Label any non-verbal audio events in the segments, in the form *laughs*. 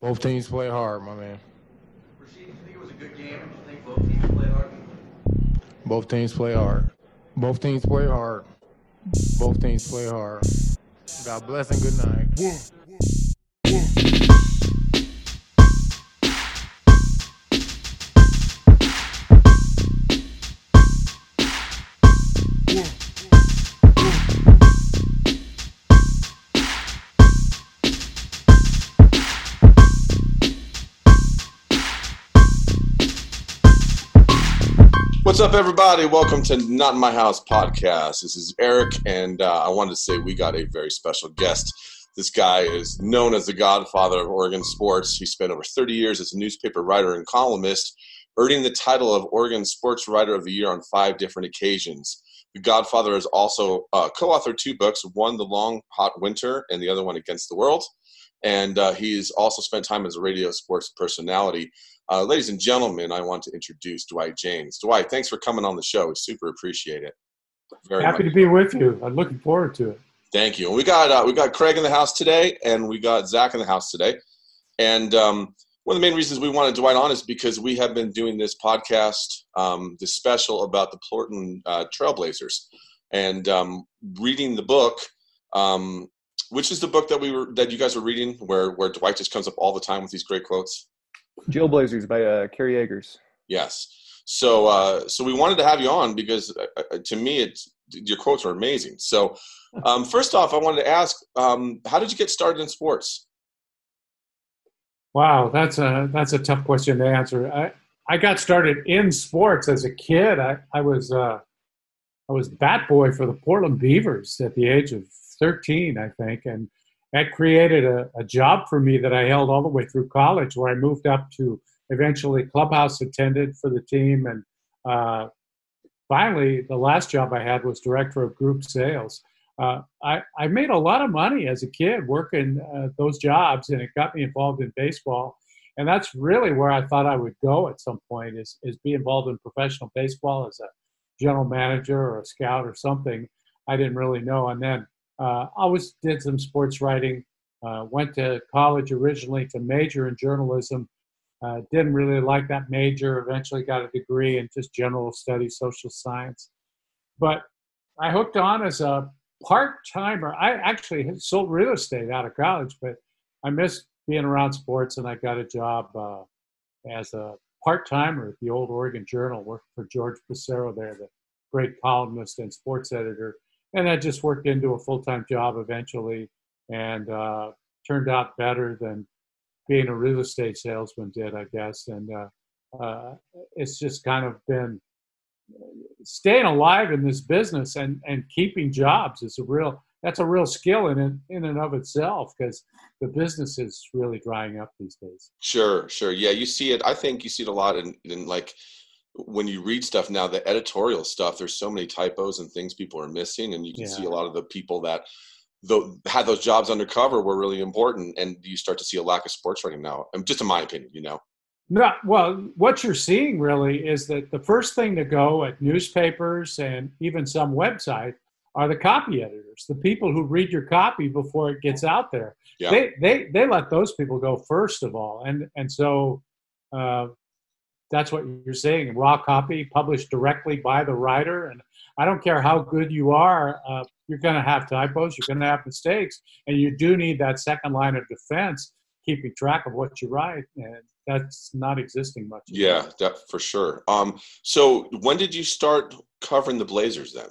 Both teams play hard, my man. Rasheed, you think it was a good game? You think both teams played hard? Both teams play hard. Both teams play hard. Both teams play hard. God bless and good night. What's up, everybody? Welcome to Not in My House podcast. This is Eric, and uh, I wanted to say we got a very special guest. This guy is known as the godfather of Oregon sports. He spent over 30 years as a newspaper writer and columnist, earning the title of Oregon Sports Writer of the Year on five different occasions. The Godfather has also uh, co authored two books one, The Long Hot Winter, and the other one, Against the World. And uh, he's also spent time as a radio sports personality. Uh, ladies and gentlemen, I want to introduce Dwight Jaynes. Dwight, thanks for coming on the show. We super appreciate it. Very Happy much. to be with you. I'm looking forward to it. Thank you. And we got uh, we got Craig in the house today, and we got Zach in the house today. And um, one of the main reasons we wanted Dwight on is because we have been doing this podcast, um, this special about the Portland uh, Trailblazers, and um, reading the book. Um, which is the book that we were that you guys were reading, where where Dwight just comes up all the time with these great quotes? Jailblazers by uh, Kerry Eggers. Yes. So, uh, so we wanted to have you on because uh, uh to me, it's your quotes are amazing. So, um, first off, I wanted to ask, um, how did you get started in sports? Wow, that's a that's a tough question to answer. I I got started in sports as a kid. I I was uh, I was bat boy for the Portland Beavers at the age of 13, I think, and that created a, a, job for me that I held all the way through college, where I moved up to eventually clubhouse attendant for the team, and uh, finally, the last job I had was director of group sales. Uh, I, I, made a lot of money as a kid working uh, those jobs, and it got me involved in baseball. And that's really where I thought I would go at some point is, is be involved in professional baseball as a general manager or a scout or something. I didn't really know. And then uh, always did some sports writing. Uh, went to college originally to major in journalism. Uh, didn't really like that major. Eventually got a degree in just general studies, social science. But I hooked on as a part timer. I actually sold real estate out of college, but I missed being around sports, and I got a job uh, as a part timer at the Old Oregon Journal, worked for George Pasero there, the great columnist and sports editor and that just worked into a full-time job eventually and uh, turned out better than being a real estate salesman did i guess. And uh, uh, it's just kind of been staying alive in this business and, and keeping jobs is a real that's a real skill in it, in and of itself because the business is really drying up these days. Sure sure. Yeah you see it i think you see it a lot in, in like when you read stuff now, the editorial stuff, there's so many typos and things people are missing, and you can yeah. see a lot of the people that had those jobs undercover were really important, and you start to see a lack of sports writing now. Um, just in my opinion, you know. No, well, what you're seeing really is that the first thing to go at newspapers and even some websites are the copy editors, the people who read your copy before it gets out there. Yeah. They they they let those people go first of all, and and so uh, that's what you're saying raw copy published directly by the writer and i don't care how good you are uh, you're going to have typos you're going to have mistakes and you do need that second line of defense keeping track of what you write and that's not existing much. Yeah that for sure. Um, so when did you start covering the blazers then?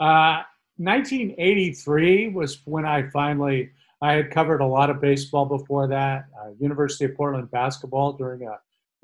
Uh, 1983 was when i finally i had covered a lot of baseball before that uh, university of portland basketball during a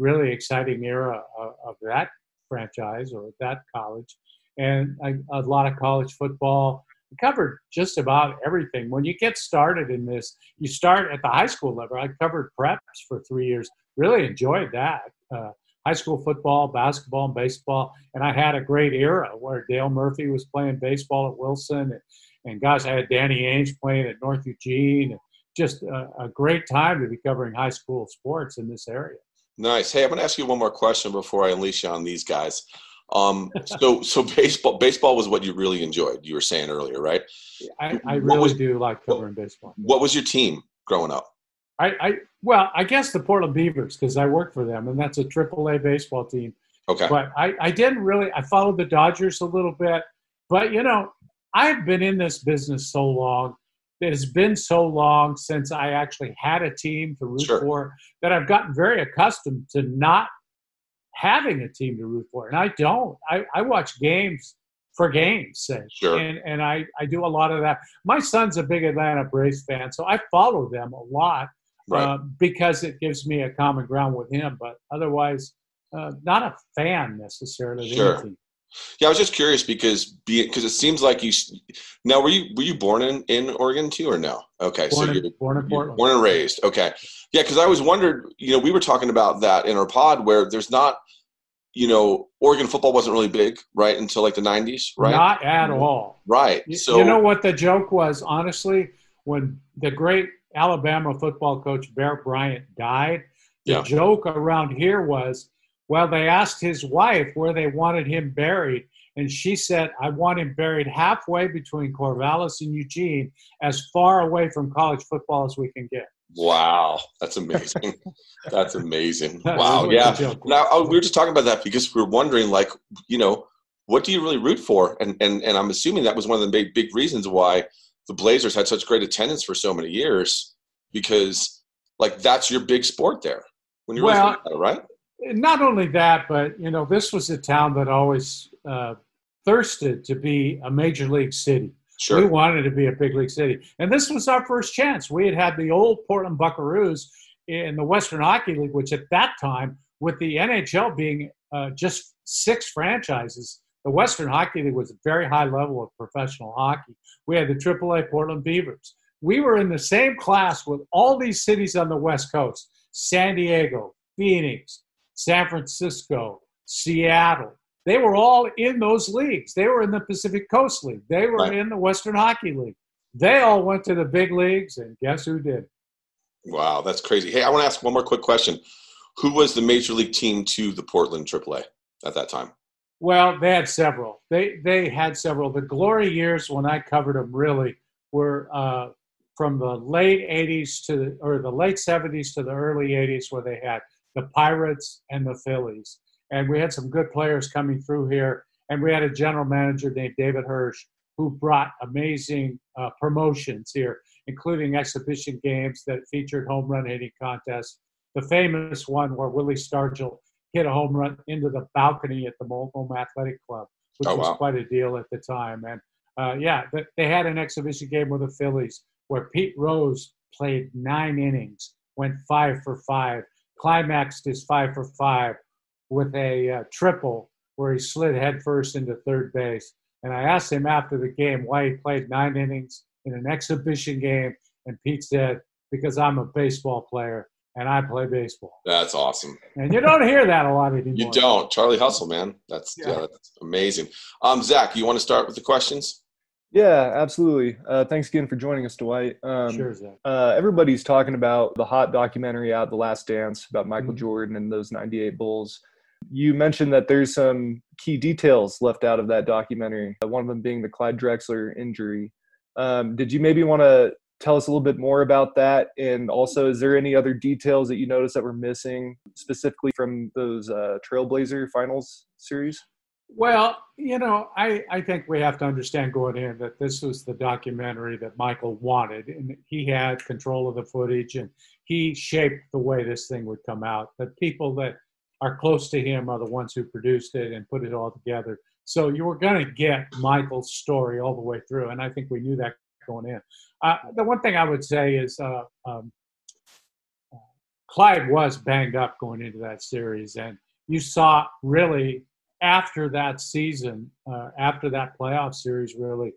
really exciting era of, of that franchise or that college, and a, a lot of college football. Covered just about everything. When you get started in this, you start at the high school level. I covered preps for three years. Really enjoyed that. Uh, high school football, basketball, and baseball. And I had a great era where Dale Murphy was playing baseball at Wilson. And, and I had Danny Ainge playing at North Eugene. Just a, a great time to be covering high school sports in this area. Nice. Hey, I'm going to ask you one more question before I unleash you on these guys. Um, so, so baseball, baseball was what you really enjoyed. You were saying earlier, right? I, I really was, do like covering baseball. What was your team growing up? I, I well, I guess the Portland Beavers because I work for them, and that's a AAA baseball team. Okay. But I, I didn't really. I followed the Dodgers a little bit, but you know, I've been in this business so long. It has been so long since I actually had a team to root Sure. for that I've gotten very accustomed to not having a team to root for, and I don't. I, I watch games for games' sake, Sure. and and I I do a lot of that. My son's a big Atlanta Braves fan, so I follow them a lot Right. uh, because it gives me a common ground with him. But otherwise, uh, not a fan necessarily. of Sure. Yeah, I was just curious because because it seems like you. Now, were you were you born in in Oregon too, or no? Okay, Born, so in, you're born in Portland. Born and raised. Okay. Yeah, because I always wondered, you know, we were talking about that in our pod where there's not, you know, Oregon football wasn't really big, right, until like the 90s, right? Not at all. right. So, you know what the joke was, honestly? When the great Alabama football coach Bear Bryant died, the Yeah. joke around here was, well, they asked his wife where they wanted him buried, and she said, I want him buried halfway between Corvallis and Eugene, as far away from college football as we can get. wow, that's amazing. *laughs* that's amazing. That Wow. was what the Yeah. Now, oh, we were just talking about that because we were wondering, like, you know, what do you really root for? And and and I'm assuming that was one of the big big reasons why the Blazers had such great attendance for so many years because, like, that's your big sport there when you're Well, really thinking about it, right? Not only that, but you know, this was a town that always uh, thirsted to be a major league city. Sure. We wanted to be a big league city, and this was our first chance. We had had the old Portland Buckaroos in the Western Hockey League, which at that time, with the NHL being uh, just six franchises, the Western Hockey League was a very high level of professional hockey. We had the AAA Portland Beavers. We were in the same class with all these cities on the West Coast: San Diego, Phoenix, San Francisco, Seattle. They were all in those leagues. They were in the Pacific Coast League. They were Right. in the Western Hockey League. They all went to the big leagues, and guess who did? Wow, that's crazy. Hey, I want to ask one more quick question. Who was the major league team to the Portland AAA at that time? Well, they had several. They they had several. The glory years when I covered them really were uh, from the late '80s to the, or the late '70s to the early '80s, where they had the Pirates and the Phillies, and we had some good players coming through here. And we had a general manager named David Hirsch who brought amazing uh, promotions here, including exhibition games that featured home run hitting contests. The famous one where Willie Stargell hit a home run into the balcony at the Multnomah Athletic Club, which Oh, was quite a deal at the time. And uh, yeah, they had an exhibition game with the Phillies where Pete Rose played nine innings, went five for five, climaxed his five for five with a uh, triple where he slid headfirst into third base. And I asked him after the game why he played nine innings in an exhibition game, and Pete said, "Because I'm a baseball player and I play baseball." That's awesome. And you don't hear that a lot anymore. You don't. Charlie Hustle, man. That's yeah, Yeah. that's amazing. Um, Zach, you want to start with the questions? Yeah, absolutely. Uh, thanks again for joining us, Dwight. Um, Sure, Zach. uh, everybody's talking about the hot documentary out, The Last Dance, about Michael Mhm. Jordan and those 98 Bulls. You mentioned that there's some key details left out of that documentary, uh, one of them being the Clyde Drexler injury. Um, did you maybe want to tell us a little bit more about that? And also, is there any other details that you noticed that were missing, specifically from those uh, Trailblazer finals series? Well, you know, I, I think we have to understand going in that this was the documentary that Michael wanted, and he had control of the footage, and he shaped the way this thing would come out. The people that are close to him are the ones who produced it and put it all together. So you were going to get Michael's story all the way through, and I think we knew that going in. Uh, the one thing I would say is uh, um, Clyde was banged up going into that series, and you saw really after that season, uh, after that playoff series, really,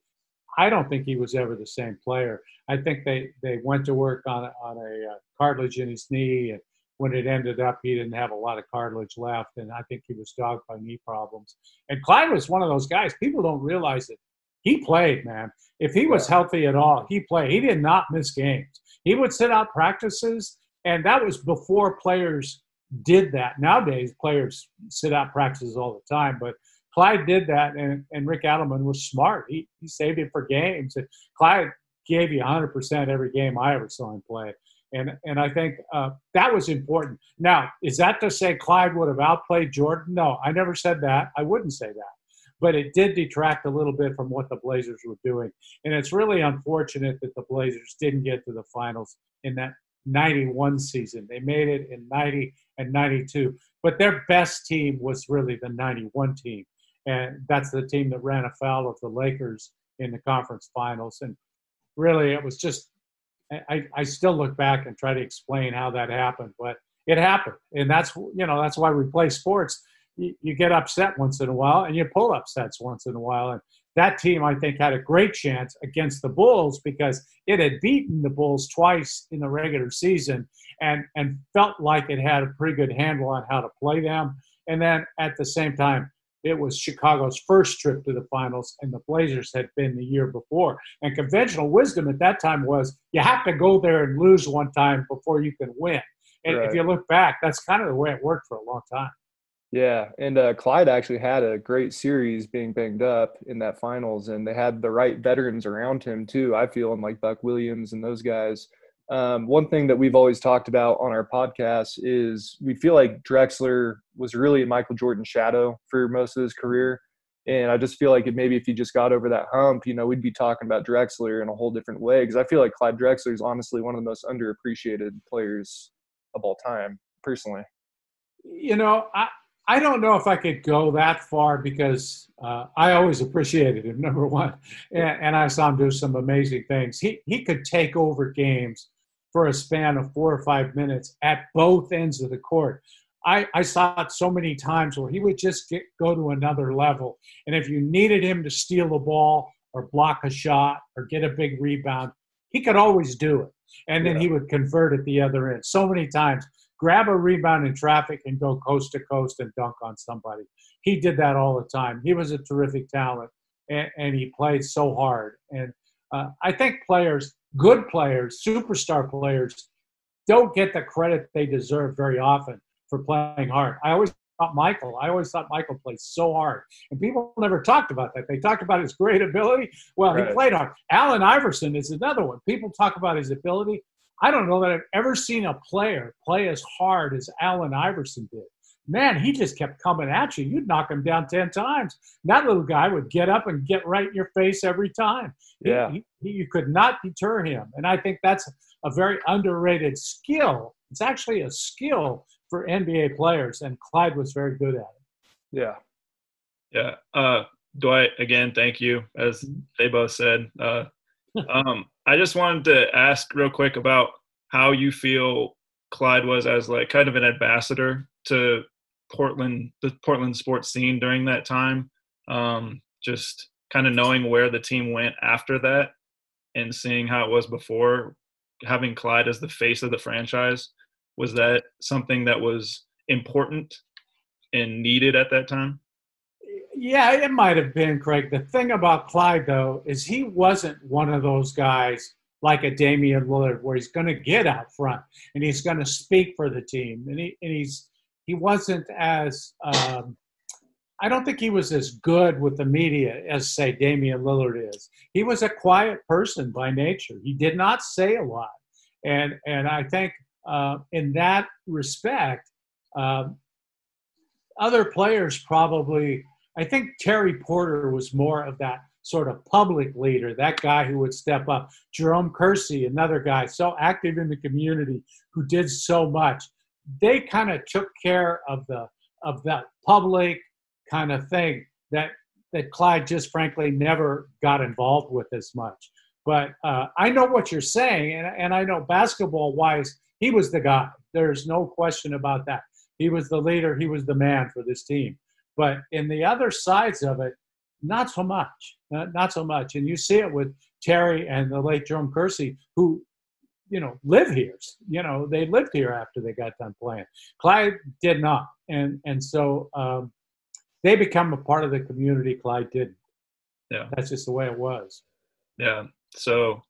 I don't think he was ever the same player. I think they, they went to work on a, on a uh, cartilage in his knee, and when it ended up, he didn't have a lot of cartilage left, and I think he was dogged by knee problems. And Clyde was one of those guys. People don't realize it. He played, man. If he was healthy at all, he played. He did not miss games. He would sit out practices, and that was before players did that. Nowadays, players sit out practices all the time, but Clyde did that, and, and Rick Adelman was smart. He, he saved it for games. And Clyde gave you 100% every game I ever saw him play. And, and I think uh, that was important. Now, is that to say Clyde would have outplayed Jordan? No, I never said that. I wouldn't say that. But it did detract a little bit from what the Blazers were doing. And it's really unfortunate that the Blazers didn't get to the finals in that 91 season. They made it in 90 and 92. But their best team was really the 91 team. And that's the team that ran afoul of the Lakers in the conference finals. And really, it was just, I, I still look back and try to explain how that happened, but it happened. And that's, you know, that's why we play sports. You, you get upset once in a while and you pull upsets once in a while. And that team, I think, had a great chance against the Bulls because it had beaten the Bulls twice in the regular season and, and felt like it had a pretty good handle on how to play them. And then at the same time, it was Chicago's first trip to the finals, and the Blazers had been the year before. And conventional wisdom at that time was you have to go there and lose one time before you can win. And right. if you look back, that's kind of the way it worked for a long time. Yeah, and uh, Clyde actually had a great series being banged up in that finals, and they had the right veterans around him too. I feel, and like Buck Williams and those guys. Um, one thing that we've always talked about on our podcast is we feel like Drexler was really in Michael Jordan's shadow for most of his career. And I just feel like maybe if he just got over that hump, you know, we'd be talking about Drexler in a whole different way. Because I feel like Clyde Drexler is honestly one of the most underappreciated players of all time, personally. You know, I, I don't know if I could go that far because uh, I always appreciated him, *laughs* number one. And, and I saw him do some amazing things. He, he could take over games for a span of four or five minutes at both ends of the court. I, I saw it so many times where he would just get, go to another level. And if you needed him to steal the ball or block a shot or get a big rebound, he could always do it. And then yeah. he would convert at the other end so many times. Grab a rebound in traffic and go coast to coast and dunk on somebody. He did that all the time. He was a terrific talent and, and he played so hard. And uh, I think players, good players, superstar players, don't get the credit they deserve very often for playing hard. I always thought Michael, I always thought Michael played so hard. And people never talked about that. They talked about his great ability. Well, right. he played hard. Allen Iverson is another one. People talk about his ability. I don't know that I've ever seen a player play as hard as Allen Iverson did man, he just kept coming at you. You'd knock him down 10 times. That little guy would get up and get right in your face every time. Yeah. He, he, you could not deter him. And I think that's a very underrated skill. It's actually a skill for NBA players, and Clyde was very good at it. Yeah. Yeah. Uh, Dwight, again, thank you. As they both said, uh, um, I just wanted to ask real quick about how you feel Clyde was as like kind of an ambassador to Portland, the Portland sports scene during that time. Um, just kind of knowing where the team went after that and seeing how it was before, having Clyde as the face of the franchise, was that something that was important and needed at that time? Yeah, it might have been, Craig. The thing about Clyde, though, is he wasn't one of those guys like a Damian Lillard where he's going to get out front and he's going to speak for the team. And, he, and he's he wasn't as um, I don't think he was as good with the media as say Damian Lillard is. He was a quiet person by nature. He did not say a lot, and and I think uh, in that respect, um, other players probably. I think Terry Porter was more of that sort of public leader, that guy who would step up. Jerome Kersey, another guy so active in the community who did so much they kind of took care of the of that public kind of thing that that Clyde just frankly never got involved with as much. But uh, I know what you're saying, and, and I know basketball wise, he was the guy. There's no question about that. He was the leader. He was the man for this team. But in the other sides of it, not so much. Uh, not so much. And you see it with Terry and the late Jerome Kersey, who you know, live here. You know, they lived here after they got done playing. Clyde did not, and and so um, they become a part of the community. Clyde didn't. Yeah, that's just the way it was. Yeah. So,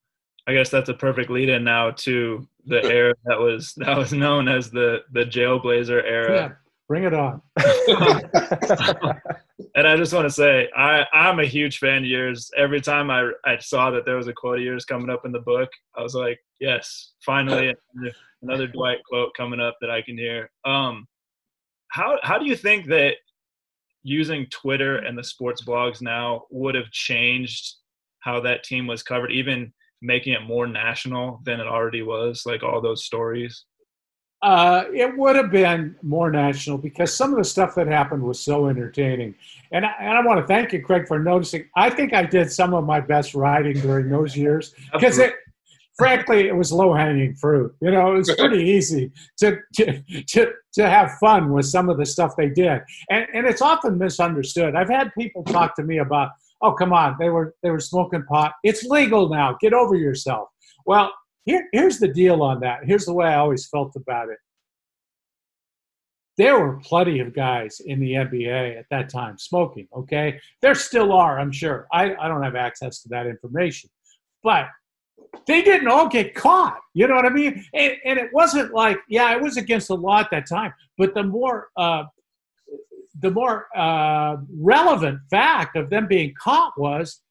I guess that's a perfect lead-in now to the *laughs* era that was that was known as the the Jailblazer era. Yeah, bring it on. *laughs* *laughs* and I just want to say, I, I'm a huge fan of yours. Every time I, I saw that there was a quote of yours coming up in the book, I was like, yes, finally *laughs* another Dwight quote coming up that I can hear. Um, how how do you think that using Twitter and the sports blogs now would have changed how that team was covered, even making it more national than it already was, like all those stories? Uh, it would have been more national because some of the stuff that happened was so entertaining. And I, and I want to thank you, Craig, for noticing. I think I did some of my best writing during those *laughs* years because it, frankly, it was low hanging fruit. You know, it was *laughs* pretty easy to, to, to, to have fun with some of the stuff they did. And, and it's often misunderstood. I've had people talk to me about, oh, come on, they were, they were smoking pot. It's legal now. Get over yourself. Well, here, here's the deal on that. Here's the way I always felt about it. There were plenty of guys in the NBA at that time smoking, okay? There still are, I'm sure. I, I don't have access to that information. But they didn't all get caught. You know what I mean? And, and, it wasn't like, yeah, it was against the law at that time. But the more uh, the more uh, relevant fact of them being caught was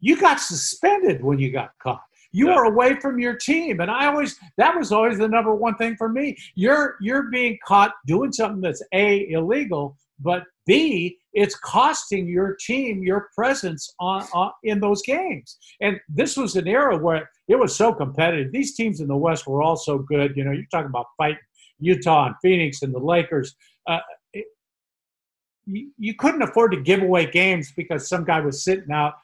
you got suspended when you got caught. You yeah. are away from your team, and I always that was always the number one thing for me. You're you're being caught doing something that's a illegal, but b it's costing your team your presence on, on in those games. And this was an era where it was so competitive. These teams in the West were all so good. You know, you're talking about fighting Utah and Phoenix and the Lakers. Uh, it, you, you couldn't afford to give away games because some guy was sitting out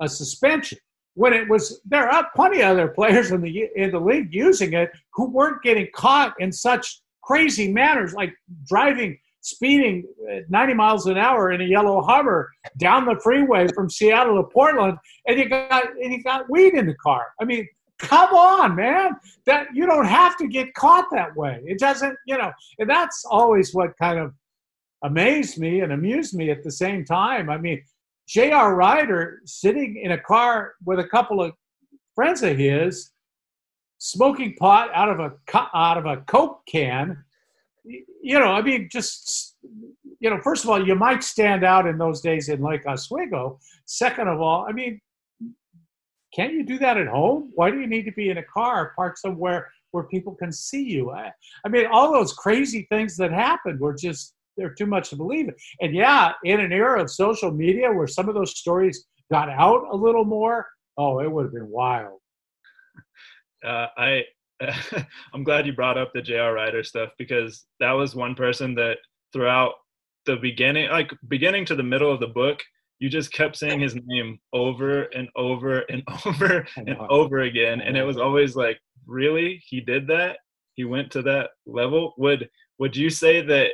a suspension when it was there are plenty of other players in the in the league using it who weren't getting caught in such crazy manners like driving speeding 90 miles an hour in a yellow Hummer down the freeway from Seattle to Portland and you got and you got weed in the car. I mean, come on, man. That you don't have to get caught that way. It doesn't, you know, and that's always what kind of amazed me and amused me at the same time. I mean, J.R. Rider sitting in a car with a couple of friends of his, smoking pot out of a out of a Coke can. You know, I mean, just you know, first of all, you might stand out in those days in Lake Oswego. Second of all, I mean, can't you do that at home? Why do you need to be in a car parked somewhere where people can see you? I, I mean, all those crazy things that happened were just they're too much to believe. And yeah, in an era of social media where some of those stories got out a little more, oh, it would have been wild. *laughs* Uh, I *laughs* I'm glad you brought up the J.R. Rider stuff because that was one person that throughout the beginning, like beginning to the middle of the book, you just kept saying his name over and over and *laughs* over and over again, and it was always like, really, he did that? He went to that level? Would would you say that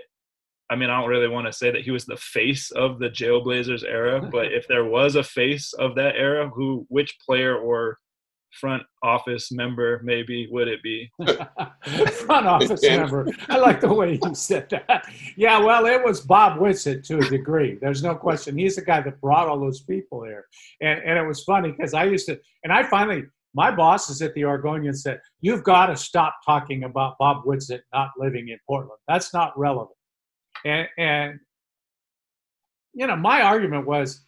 I mean, I don't really want to say that he was the face of the Jailblazers era, *laughs* but if there was a face of that era, who, which player or front office member maybe would it be? *laughs* front office member. I like the way you said that. Yeah, well, it was Bob Whitsitt to a degree. There's no question. He's the guy that brought all those people here, and and it was funny because I used to, and I finally. My bosses at the Oregonian said, "You've got to stop talking about Bob Whitsitt not living in Portland. That's not relevant." And, and you know, my argument was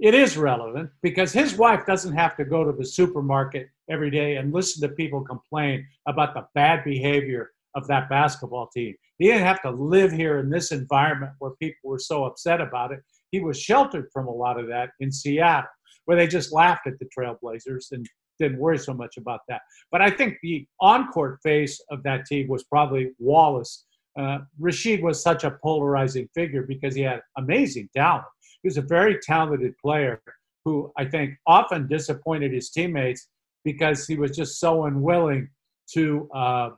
it is relevant because his wife doesn't have to go to the supermarket every day and listen to people complain about the bad behavior of that basketball team. He didn't have to live here in this environment where people were so upset about it. He was sheltered from a lot of that in Seattle, where they just laughed at the Trailblazers and didn't worry so much about that. But I think the on court face of that team was probably Wallace uh, Rasheed was such a polarizing figure because he had amazing talent. He was a very talented player who I think often disappointed his teammates because he was just so unwilling to. Uh,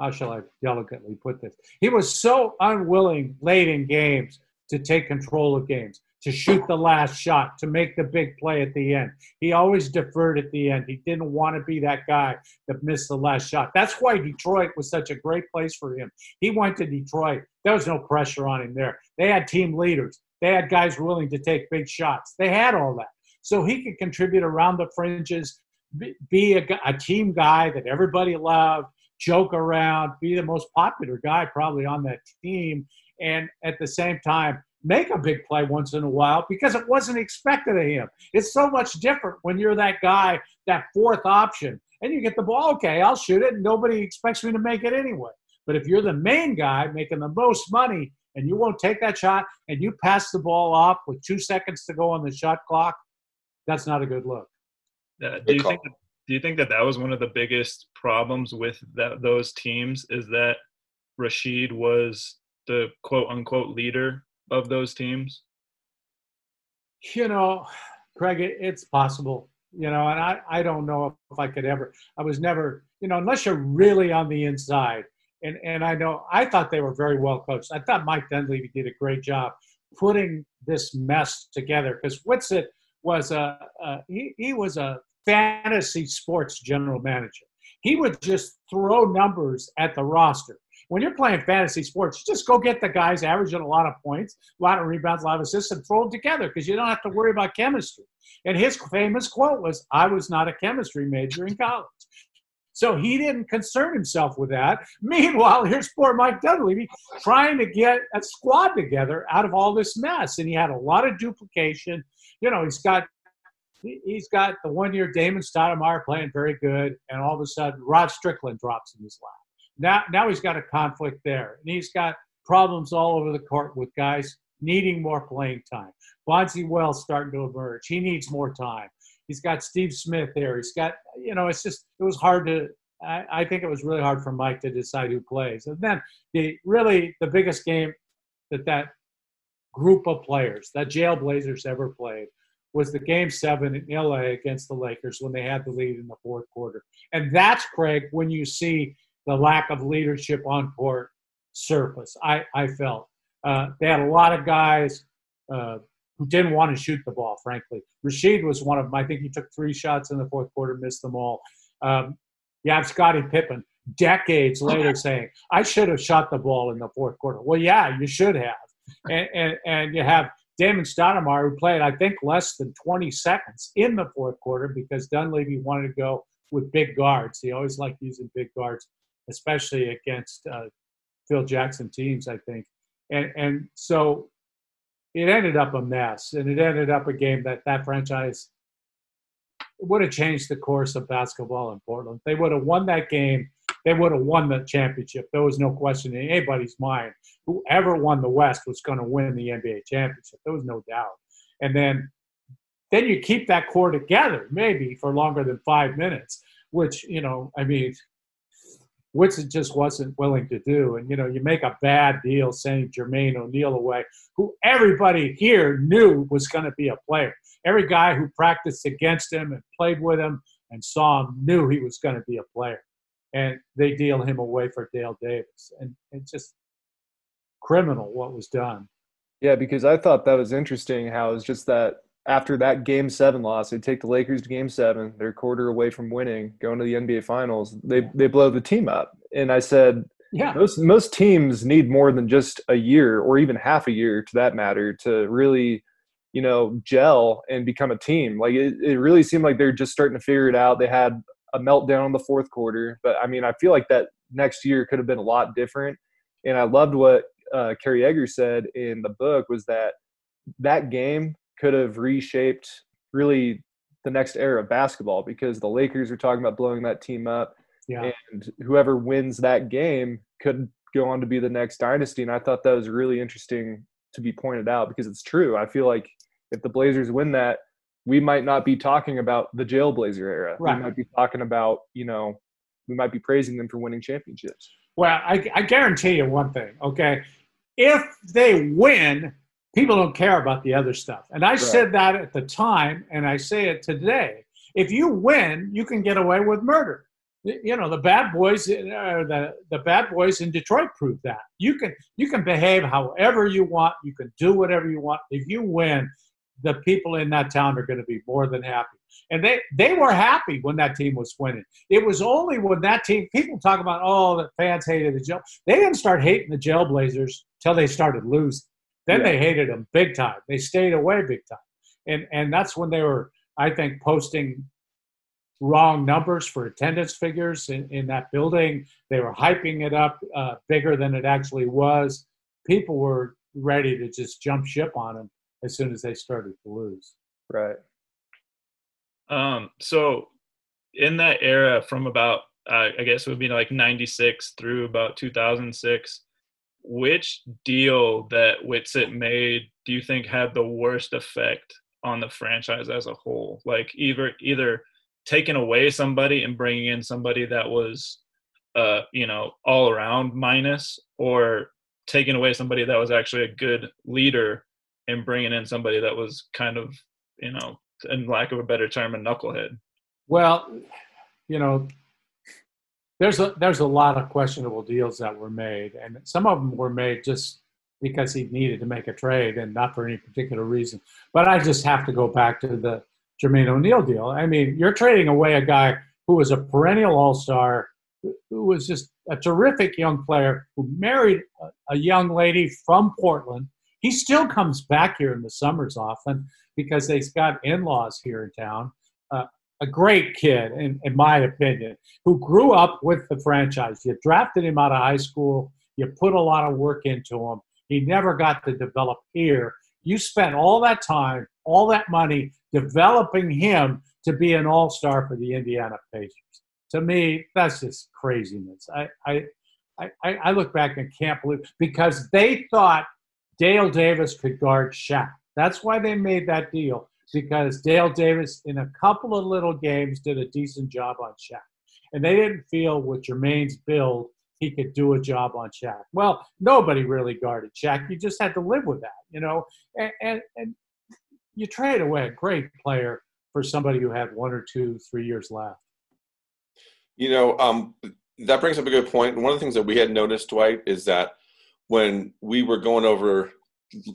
how shall I delicately put this? He was so unwilling late in games to take control of games to shoot the last shot, to make the big play at the end. He always deferred at the end. He didn't want to be that guy that missed the last shot. That's why Detroit was such a great place for him. He went to Detroit. There was no pressure on him there. They had team leaders. They had guys willing to take big shots. They had all that. So he could contribute around the fringes, be a, a team guy that everybody loved, joke around, be the most popular guy probably on that team, and at the same time make a big play once in a while because it wasn't expected of him. It's so much different when you're that guy, that fourth option, and you get the ball. Okay, I'll shoot it. And nobody expects me to make it anyway. But if you're the main guy making the most money and you won't take that shot and you pass the ball off with two seconds to go on the shot clock, that's not a good look. Uh, do you think? That, do you think that that was one of the biggest problems with that, those teams? Is that Rasheed was the quote unquote leader of those teams? You know, Craig, it's possible. You know, and I, I don't know if I could ever. I was never, you know, unless you're really on the inside. And and I know I thought they were very well coached. I thought Mike Dunleavy did a great job putting this mess together because Whitsitt was a, a he, he was a fantasy sports general manager. He would just throw numbers at the roster when you're playing fantasy sports, just go get the guys averaging a lot of points, a lot of rebounds, a lot of assists, and throw them together because you don't have to worry about chemistry. And his famous quote was, I was not a chemistry major in college. So he didn't concern himself with that. *laughs* Meanwhile, here's poor Mike Dunleavy trying to get a squad together out of all this mess. And he had a lot of duplication. You know, he's got he's got the one year Damon Stoudemire playing very good, and all of a sudden Rod Strickland drops in his lap. Now, now he's got a conflict there, and he's got problems all over the court with guys needing more playing time. Bonzi Wells starting to emerge. He needs more time. He's got Steve Smith there. He's got, you know, it's just, it was hard to, I, I think it was really hard for Mike to decide who plays. And then the really the biggest game that that group of players, that Jailblazers ever played, was the game seven in LA against the Lakers when they had the lead in the fourth quarter. And that's, Craig, when you see the lack of leadership on court surface. I, I felt uh, they had a lot of guys uh, who didn't want to shoot the ball. Frankly, Rasheed was one of them. I think he took three shots in the fourth quarter, missed them all. Um, you have Scottie Pippen decades *laughs* later saying, "I should have shot the ball in the fourth quarter." Well, yeah, you should have. *laughs* And and, and you have Damon Stoudemire who played, I think, less than 20 seconds in the fourth quarter because Dunleavy wanted to go with big guards. He always liked using big guards especially against uh, Phil Jackson teams, I think. And and so it ended up a mess, and it ended up a game that that franchise would have changed the course of basketball in Portland. They would have won that game. They would have won the championship. There was no question in anybody's mind. Whoever won the West was going to win the NBA championship. There was no doubt. And then, then you keep that core together, maybe for longer than five minutes. Which you know, I mean, which it just wasn't willing to do. And you know, you make a bad deal sending Jermaine O'Neal away, who everybody here knew was going to be a player. Every guy who practiced against him and played with him and saw him knew he was going to be a player. And they deal him away for Dale Davis. And it's just criminal what was done. Yeah, because I thought that was interesting how it was just that after that game seven loss, they take the Lakers to game seven. They're a quarter away from winning, going to the NBA finals. They they blow the team up. And I said, yeah, most most teams need more than just a year or even half a year to that matter to really, you know, gel and become a team. Like it, it really seemed like they're just starting to figure it out. They had a meltdown in the fourth quarter, but I mean, I feel like that next year could have been a lot different. And I loved what uh, Kerry Eggers said in the book was that that game could have reshaped really the next era of basketball because the Lakers are talking about blowing that team up. Yeah. And whoever wins that game could go on to be the next dynasty. And I thought that was really interesting to be pointed out because it's true. I feel like if the Blazers win that, we might not be talking about the Jailblazer era. Right. We might be talking about, you know, we might be praising them for winning championships. Well, I, I guarantee you one thing, okay? If they win, people don't care about the other stuff. And I right. said that at the time, and I say it today. If you win, you can get away with murder. You know the bad boys, uh, the the bad boys in Detroit proved that. You can you can behave however you want. You can do whatever you want. If you win, the people in that town are going to be more than happy. And they they were happy when that team was winning. It was only when that team people talk about oh the fans hated the jail. They didn't start hating the Jailblazers till they started losing then yeah. they hated him big time. They stayed away big time, and and that's when they were, I think, posting wrong numbers for attendance figures in, in that building. They were hyping it up uh, bigger than it actually was. people were ready to just jump ship on him as soon as they started to lose. Right. Um, so in that era from about uh, I guess it would be like 96 through about 2006, which deal that Whitsitt made do you think had the worst effect on the franchise as a whole? Like either either taking away somebody and bringing in somebody that was uh, you know, all around minus or taking away somebody that was actually a good leader and bringing in somebody that was kind of, you know, in lack of a better term, a knucklehead. Well, you know, there's a there's a lot of questionable deals that were made, and some of them were made just because he needed to make a trade and not for any particular reason. But I just have to go back to the Jermaine O'Neal deal. I mean, you're trading away a guy who was a perennial All Star, who was just a terrific young player, who married a, young lady from Portland. He still comes back here in the summers often because they've got in-laws here in town. Uh, a great kid, in, in my opinion, who grew up with the franchise. You drafted him out of high school. You put a lot of work into him. He never got to develop here. You spent all that time, all that money developing him to be an all star for the Indiana Pacers. To me, that's just craziness. I, I, I, I look back and can't believe because they thought Dale Davis could guard Shaq. That's why they made that deal because Dale Davis, in a couple of little games, did a decent job on Shaq. And they didn't feel with Jermaine's build he could do a job on Shaq. Well, nobody really guarded Shaq. You just had to live with that, you know. And, and, and you trade away a great player for somebody who had one or two, three years left. You know, um, that brings up a good point. One of the things that we had noticed, Dwight, is that when we were going over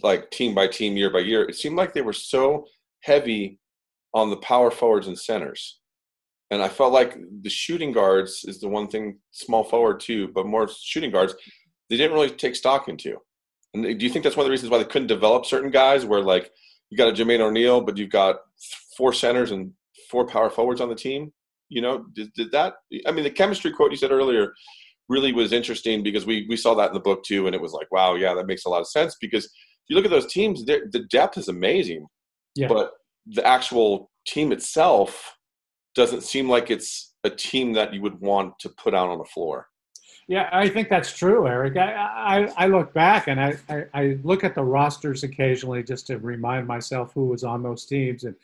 like team by team, year by year, it seemed like they were so heavy on the power forwards and centers. And I felt like the shooting guards is the one thing, small forward too, but more shooting guards, they didn't really take stock into. And do you think that's one of the reasons why they couldn't develop certain guys where like you got a Jermaine O'Neal, but you've got four centers and four power forwards on the team? You know, did, did that, I mean, the chemistry quote you said earlier really was interesting because we, we saw that in the book too. And it was like, wow, yeah, that makes a lot of sense because you look at those teams, the depth is amazing. Yeah. But the actual team itself doesn't seem like it's a team that you would want to put out on the floor. Yeah, I think that's true, Eric. I, I, I look back and I, I, I, look at the rosters occasionally just to remind myself who was on those teams. And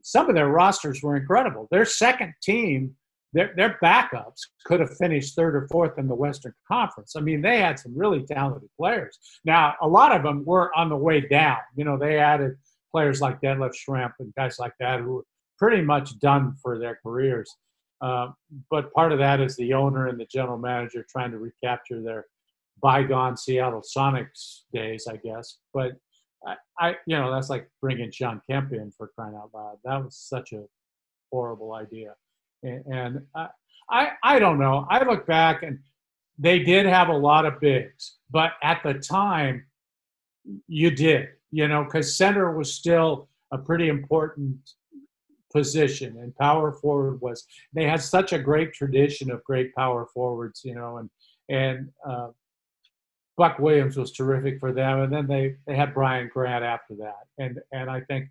some of their rosters were incredible. Their second team, their, their backups could have finished third or fourth in the Western Conference. I mean, they had some really talented players. Now, a lot of them were on the way down. You know, they added – players like Detlef Schrempf and guys like that who are pretty much done for their careers. Uh, but part of that is the owner and the general manager trying to recapture their bygone Seattle Sonics days, I guess. But I, I, you know, that's like bringing Shawn Kemp in for crying out loud. That was such a horrible idea. And, and I, I, I don't know. I look back and they did have a lot of bigs, but at the time, you did you know, because center was still a pretty important position and power forward was they had such a great tradition of great power forwards you know and and uh, buck williams was terrific for them and then they they had brian grant after that and and i think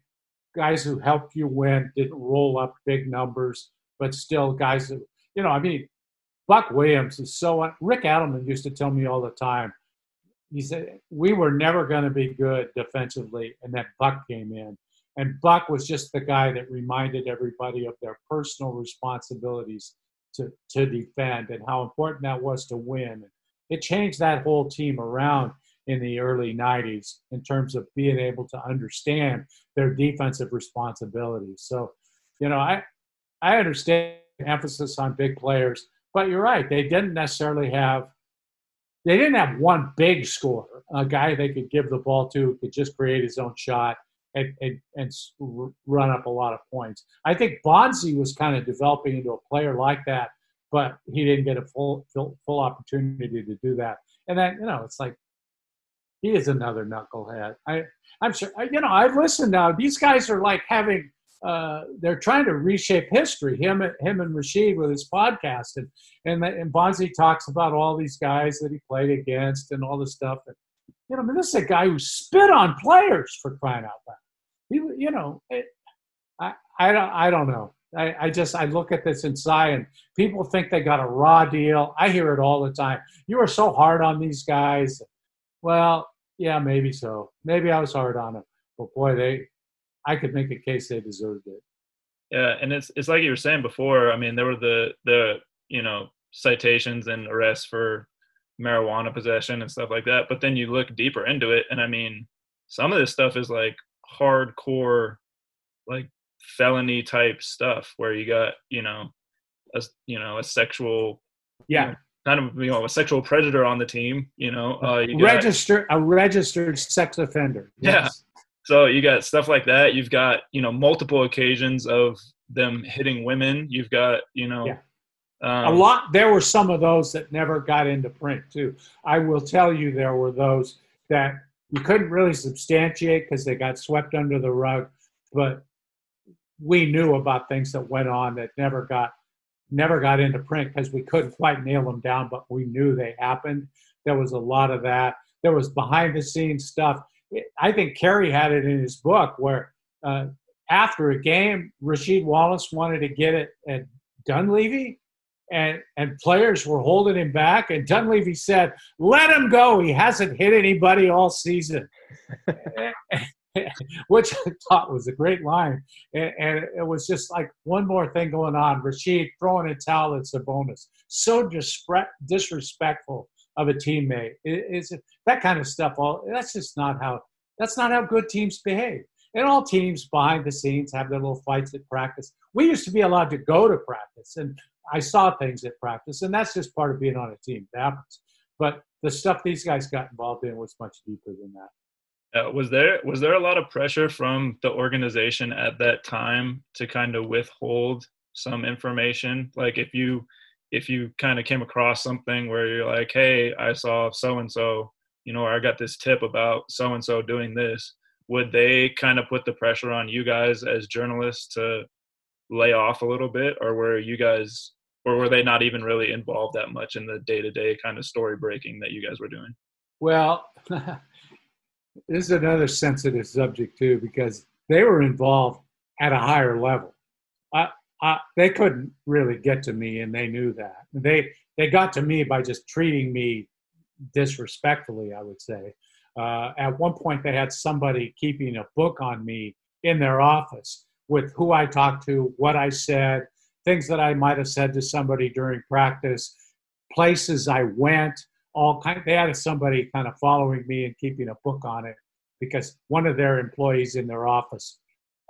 guys who helped you win didn't roll up big numbers but still guys that you know i mean buck williams is so rick adelman used to tell me all the time he said we were never going to be good defensively, and then Buck came in, and Buck was just the guy that reminded everybody of their personal responsibilities to to defend and how important that was to win. It changed that whole team around in the early 90s in terms of being able to understand their defensive responsibilities. So, you know, I I understand emphasis on big players, but you're right, they didn't necessarily have they didn't have one big scorer, a guy they could give the ball to, could just create his own shot and, and, and run up a lot of points. I think Bonzi was kind of developing into a player like that, but he didn't get a full, full, full opportunity to do that. And then, you know, it's like, he is another knucklehead. I, I'm sure, you know, I've listened now. These guys are like having uh, they're trying to reshape history. Him, him and Rasheed with his podcast, and and and Bonzi talks about all these guys that he played against and all this stuff. And, you know, I mean, this is a guy who spit on players for crying out loud. He, you know, it, I, I don't, I don't know. I, I just, I look at this and sigh, and people think they got a raw deal. I hear it all the time. You are so hard on these guys. Well, yeah, maybe so. Maybe I was hard on them, but boy, they, I could make a case they deserved it. Yeah, and it's it's like you were saying before. I mean, there were the the you know citations and arrests for marijuana possession and stuff like that. But then you look deeper into it, and I mean, some of this stuff is like hardcore, like felony type stuff where you got you know a you know a sexual yeah you know, kind of you know a sexual predator on the team you know uh you got, registered a registered sex offender yes. So you got stuff like that you've got you know multiple occasions of them hitting women you've got you know yeah. Um, a lot there were some of those that never got into print too i will tell you there were those that you couldn't really substantiate because they got swept under the rug but we knew about things that went on that never got never got into print because we couldn't quite nail them down, but we knew they happened. There was a lot of that. There was behind the scenes stuff. I think Kerry had it in his book where uh, after a game, Rasheed Wallace wanted to get it at Dunleavy, and and players were holding him back, and Dunleavy said, "Let him go. He hasn't hit anybody all season." *laughs* which I thought was a great line. And, and, it was just like one more thing going on. Rasheed throwing a towel at Sabonis. So disrespectful of a teammate. It, it's that kind of stuff. All that's just not how. That's not how good teams behave. And all teams behind the scenes have their little fights at practice. We used to be allowed to go to practice, and I saw things at practice, and that's just part of being on a team. It happens. But the stuff these guys got involved in was much deeper than that. Uh, was there was there a lot of pressure from the organization at that time to kind of withhold some information? Like if you if you kind of came across something where you're like, hey, I saw so and so, you know, or I got this tip about so and so doing this, would they kind of put the pressure on you guys as journalists to lay off a little bit, or were you guys, or were they not even really involved that much in the day to day kind of story breaking that you guys were doing? Well. *laughs* this is another sensitive subject too because they were involved at a higher level. I, they couldn't really get to me, and they knew that. They they got to me by just treating me disrespectfully. I would say. Uh, at one point, they had somebody keeping a book on me in their office with who I talked to, what I said, things that I might have said to somebody during practice, places I went, all kind. They had somebody kind of following me and keeping a book on it because one of their employees in their office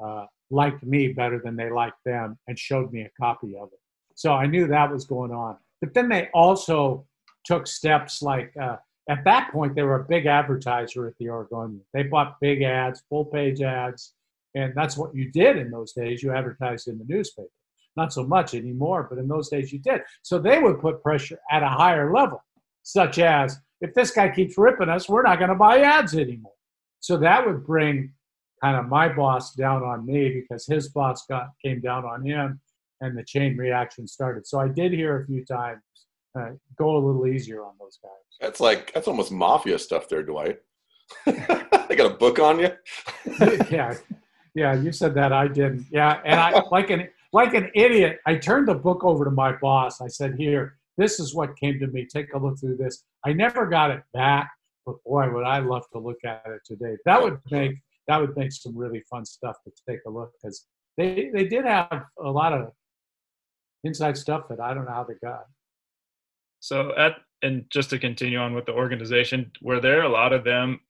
uh, liked me better than they liked them and showed me a copy of it. So I knew that was going on. But then they also took steps like uh, at that point they were a big advertiser at the Oregonian. They bought big ads, full page ads, and that's what you did in those days. You advertised in the newspaper. Not so much anymore, but in those days you did. So they would put pressure at a higher level such as if this guy keeps ripping us, we're not going to buy ads anymore. So that would bring kind of my boss down on me because his boss got came down on him, and the chain reaction started. So I did hear a few times, uh, go a little easier on those guys. That's like that's almost mafia stuff there, Dwight. *laughs* they got a book on you. *laughs* yeah, yeah. You said that I didn't. Yeah, and I *laughs* like an like an idiot. I turned the book over to my boss. I said, "Here, this is what came to me. Take a look through this. I never got it back, but boy, would I love to look at it today. That would make that would make some really fun stuff to take a look because they they did have a lot of inside stuff that I don't know how they got. So at and just to continue on with the organization, were there a lot of them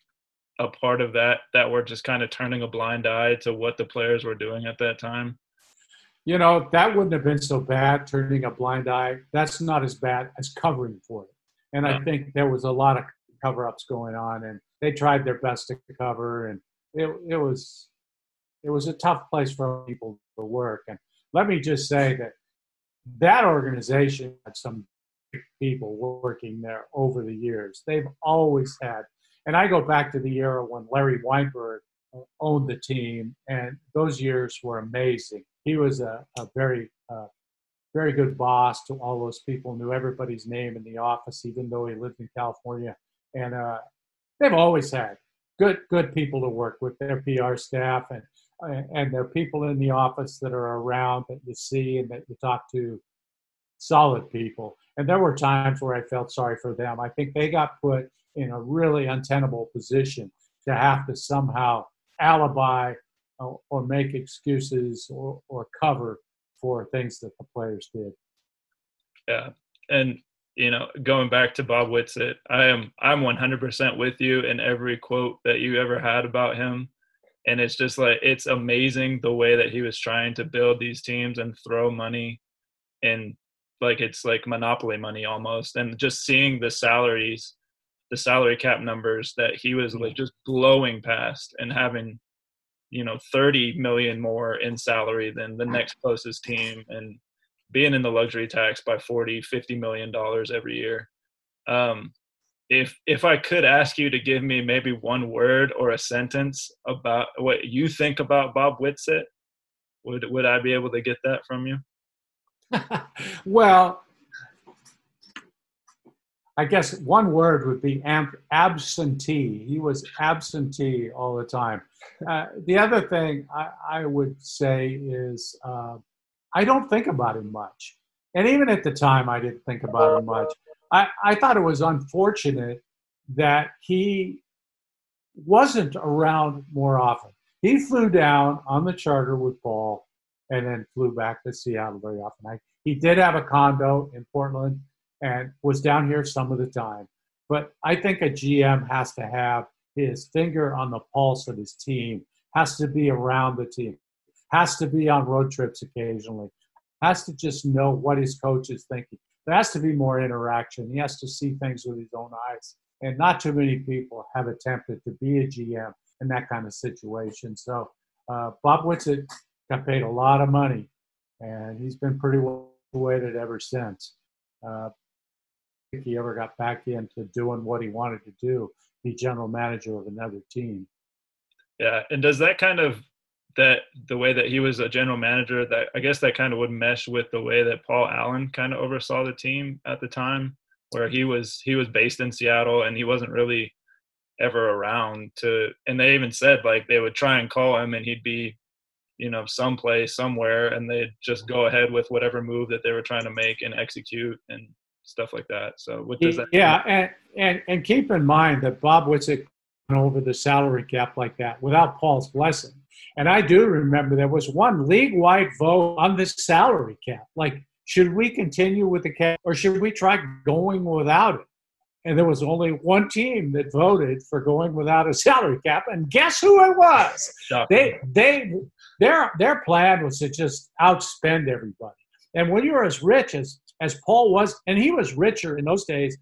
a part of that that were just kind of turning a blind eye to what the players were doing at that time? you know, that wouldn't have been so bad, turning a blind eye. That's not as bad as covering for it. And I think there was a lot of cover ups going on, and they tried their best to cover, and it, it was it was a tough place for people to work. And let me just say that that organization had some people working there over the years. They've always had, and I go back to the era when Larry Weinberg owned the team, and those years were amazing. He was a, a very uh, very good boss to all those people. Knew everybody's name in the office, even though he lived in California. And uh, they've always had good good people to work with their PR staff and uh, and their people in the office that are around that you see and that you talk to. Solid people. And there were times where I felt sorry for them. I think they got put in a really untenable position to have to somehow alibi or, or make excuses or, or cover for things that the players did. Yeah, and you know, going back to Bob Whitsitt, I am I'm 100% with you in every quote that you ever had about him, and it's just like it's amazing the way that he was trying to build these teams and throw money, and like it's like monopoly money almost, and just seeing the salaries, the salary cap numbers that he was like just blowing past and having you know 30 million more in salary than the next closest team and being in the luxury tax by 40 50 million dollars every year um, if if i could ask you to give me maybe one word or a sentence about what you think about bob whitsitt would would i be able to get that from you *laughs* well I guess one word would be absentee. He was absentee all the time. Uh, the other thing I, I would say is uh, I don't think about him much. And even at the time, I didn't think about him much. I, I thought it was unfortunate that he wasn't around more often. He flew down on the charter with Paul and then flew back to Seattle very often. I, he did have a condo in Portland and was down here some of the time. But I think a GM has to have his finger on the pulse of his team, has to be around the team, has to be on road trips occasionally, has to just know what his coach is thinking. There has to be more interaction. He has to see things with his own eyes. And not too many people have attempted to be a GM in that kind of situation. So uh, Bob Whitsitt got paid a lot of money, and he's been pretty well weighted ever since. Uh, think he ever got back into doing what he wanted to do, be general manager of another team. Yeah, and does that kind of that the way that he was a general manager that I guess that kind of would mesh with the way that Paul Allen kind of oversaw the team at the time where he was he was based in Seattle and he wasn't really ever around to and they even said like they would try and call him and he'd be you know someplace somewhere and they'd just go ahead with whatever move that they were trying to make and execute and stuff like that. So what does that? Yeah, and, and and keep in mind that Bob went over the salary cap like that without Paul's blessing. And I do remember there was one league-wide vote on this salary cap. Like, should we continue with the cap or should we try going without it? And there was only one team that voted for going without a salary cap, and guess who it was? They they their their plan was to just outspend everybody. And when you're as rich as as Paul was, and he was richer in those days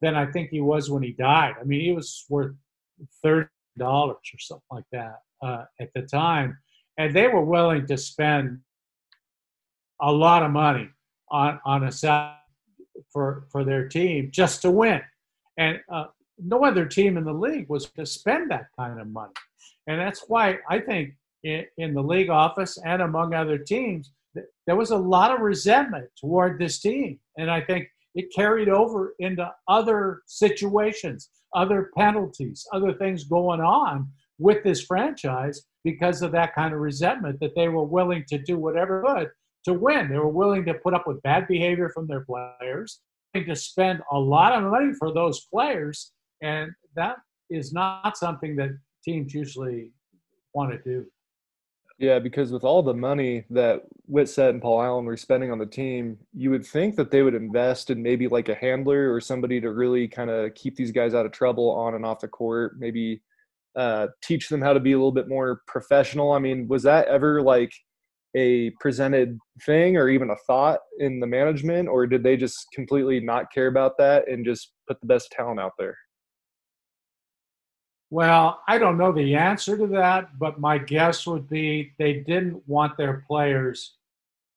than I think he was when he died. I mean, he was worth thirty dollars or something like that uh, at the time, and they were willing to spend a lot of money on on a set for for their team just to win, and uh, no other team in the league was to spend that kind of money, and that's why I think in, in the league office and among other teams there was a lot of resentment toward this team. And I think it carried over into other situations, other penalties, other things going on with this franchise because of that kind of resentment that they were willing to do whatever could to win. They were willing to put up with bad behavior from their players, to spend a lot of money for those players. And that is not something that teams usually want to do. Yeah, because with all the money that Whitsitt and Paul Allen were spending on the team, you would think that they would invest in maybe like a handler or somebody to really kind of keep these guys out of trouble on and off the court, maybe uh, teach them how to be a little bit more professional. I mean, was that ever like a presented thing or even a thought in the management, or did they just completely not care about that and just put the best talent out there? Well, I don't know the answer to that, but my guess would be they didn't want their players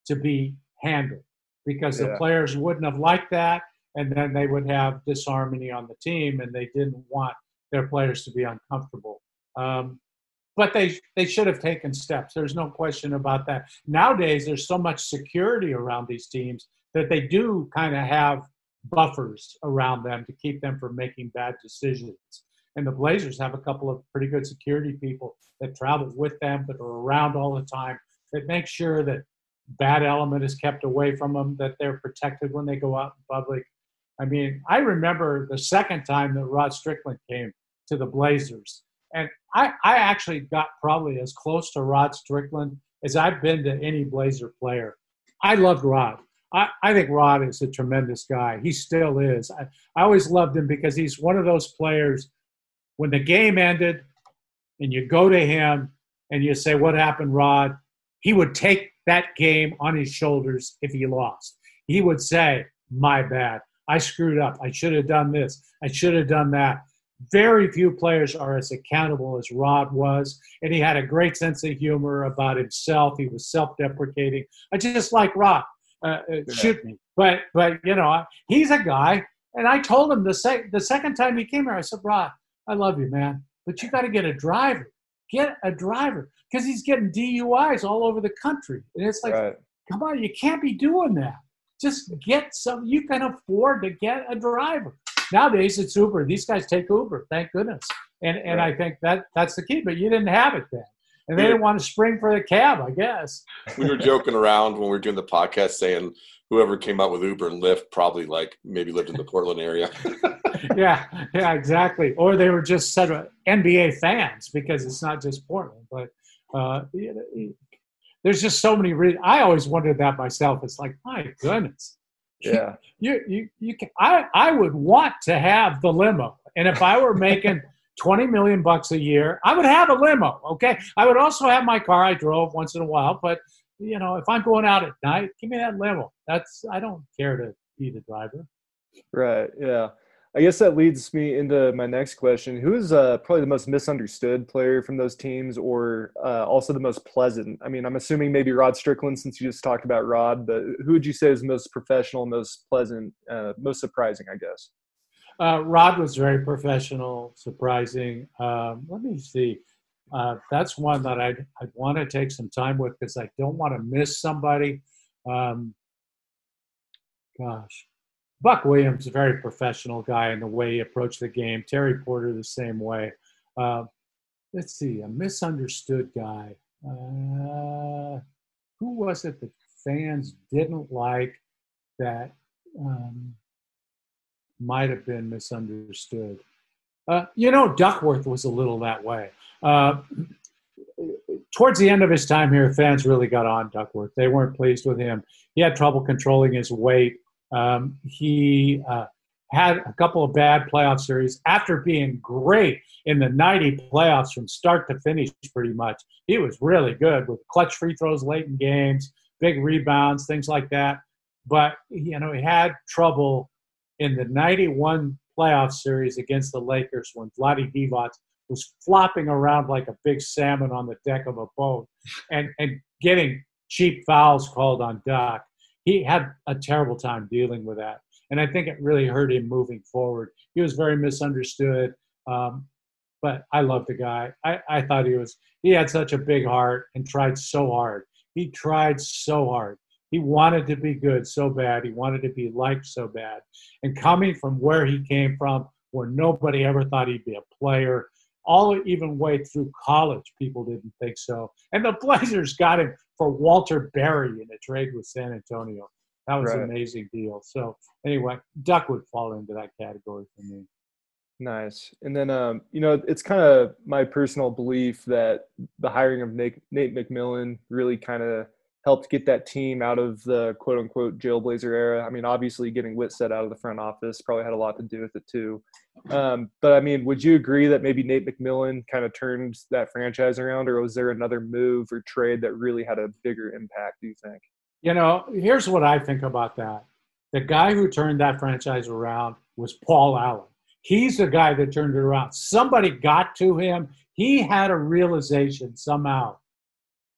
to be handled because yeah. the players wouldn't have liked that, and then they would have disharmony on the team, and they didn't want their players to be uncomfortable. Um, but they they should have taken steps. There's no question about that. Nowadays, there's so much security around these teams that they do kind of have buffers around them to keep them from making bad decisions. And the Blazers have a couple of pretty good security people that travel with them, that are around all the time, that make sure that bad element is kept away from them, that they're protected when they go out in public. I mean, I remember the second time that Rod Strickland came to the Blazers, and I, I actually got probably as close to Rod Strickland as I've been to any Blazer player. I loved Rod. I, I think Rod is a tremendous guy. He still is. I, I always loved him because he's one of those players. When the game ended, and you go to him and you say, "What happened, Rod?" He would take that game on his shoulders if he lost. He would say, "My bad. I screwed up. I should have done this. I should have done that." Very few players are as accountable as Rod was, and he had a great sense of humor about himself. He was self-deprecating. I just like Rod uh, uh shoot me. But but you know, he's a guy, and I told him the sec- the second time he came here, I said, Rod, I love you, man, but you got to get a driver. Get a driver because he's getting DUIs all over the country, and it's like, right. come on, you can't be doing that. Just get some. You can afford to get a driver. Nowadays, it's Uber. These guys take Uber. Thank goodness. And and right. I think that that's the key. But you didn't have it then and they didn't want to spring for the cab, I guess. we were joking around when we were doing the podcast saying whoever came out with Uber and Lyft probably like maybe lived in the Portland area. *laughs* yeah, yeah, exactly. Or they were just sort of NBA fans because it's not just Portland, but uh, there's just so many reasons. I always wondered that myself. It's like, my goodness. Yeah. *laughs* You, you, you can, I, I would want to have the limo. And if I were making *laughs* 20 million bucks a year, I would have a limo. Okay. I would also have my car I drove once in a while, but you know, if I'm going out at night, give me that limo. That's, I don't care to be the driver. Right. Yeah. I guess that leads me into my next question. Who is uh, probably the most misunderstood player from those teams, or uh, also the most pleasant? I mean, I'm assuming maybe Rod Strickland, since you just talked about Rod, but who would you say is most professional, most pleasant, uh, most surprising? I guess. Uh, Rod was very professional, surprising. Um, let me see. Uh, that's one that I'd, I'd want to take some time with because I don't want to miss somebody. Um, gosh. Buck Williams, a very professional guy in the way he approached the game. Terry Porter, the same way. Uh, let's see, a misunderstood guy. Uh, who was it that fans didn't like that um, might have been misunderstood. Uh, you know, Duckworth was a little that way. Uh, towards the end of his time here, fans really got on Duckworth. They weren't pleased with him. He had trouble controlling his weight. Um, he uh, had a couple of bad playoff series after being great in the 90 playoffs from start to finish, pretty much. He was really good with clutch free throws late in games, big rebounds, things like that. But, you know, he had trouble in the 91 playoff series against the Lakers when Vlade Divac was flopping around like a big salmon on the deck of a boat and, and getting cheap fouls called on Doc. He had a terrible time dealing with that. And I think it really hurt him moving forward. He was very misunderstood. Um, but I love the guy. I, I thought he was, he had such a big heart and tried so hard. He tried so hard. He wanted to be good so bad. He wanted to be liked so bad. And coming from where he came from, where nobody ever thought he'd be a player, all even way through college, people didn't think so. And the *laughs* Blazers got him for Walter Berry in a trade with San Antonio. That was right. an amazing deal. So anyway, Duck would fall into that category for me. Nice. And then, um, you know, it's kind of my personal belief that the hiring of Nate, Nate McMillan really kind of helped get that team out of the quote unquote jailblazer era. I mean, obviously getting Whitsitt out of the front office probably had a lot to do with it too. Um, but I mean, would you agree that maybe Nate McMillan kind of turned that franchise around, or was there another move or trade that really had a bigger impact? Do you think? You know, here's what I think about that. The guy who turned that franchise around was Paul Allen. He's the guy that turned it around. Somebody got to him. He had a realization somehow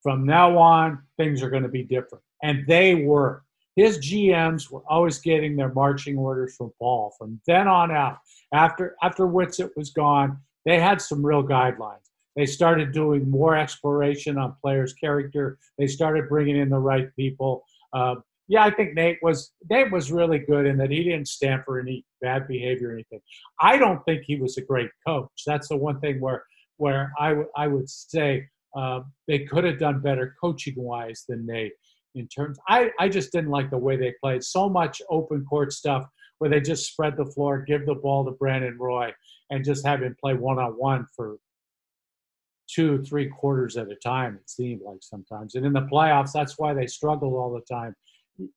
from now on, things are going to be different. And they were. His GMs were always getting their marching orders from Paul. From then on out, after after Whitsitt was gone, they had some real guidelines. They started doing more exploration on players' character. They started bringing in the right people. Uh, yeah, I think Nate was Nate was really good in that he didn't stand for any bad behavior or anything. I don't think he was a great coach. That's the one thing where where I, w- I would say uh, they could have done better coaching wise than they in terms. I, I just didn't like the way they played. So much open court stuff where they just spread the floor, give the ball to Brandon Roy, and just have him play one on one for two, three quarters at a time. It seemed like sometimes, and in the playoffs, that's why they struggled all the time.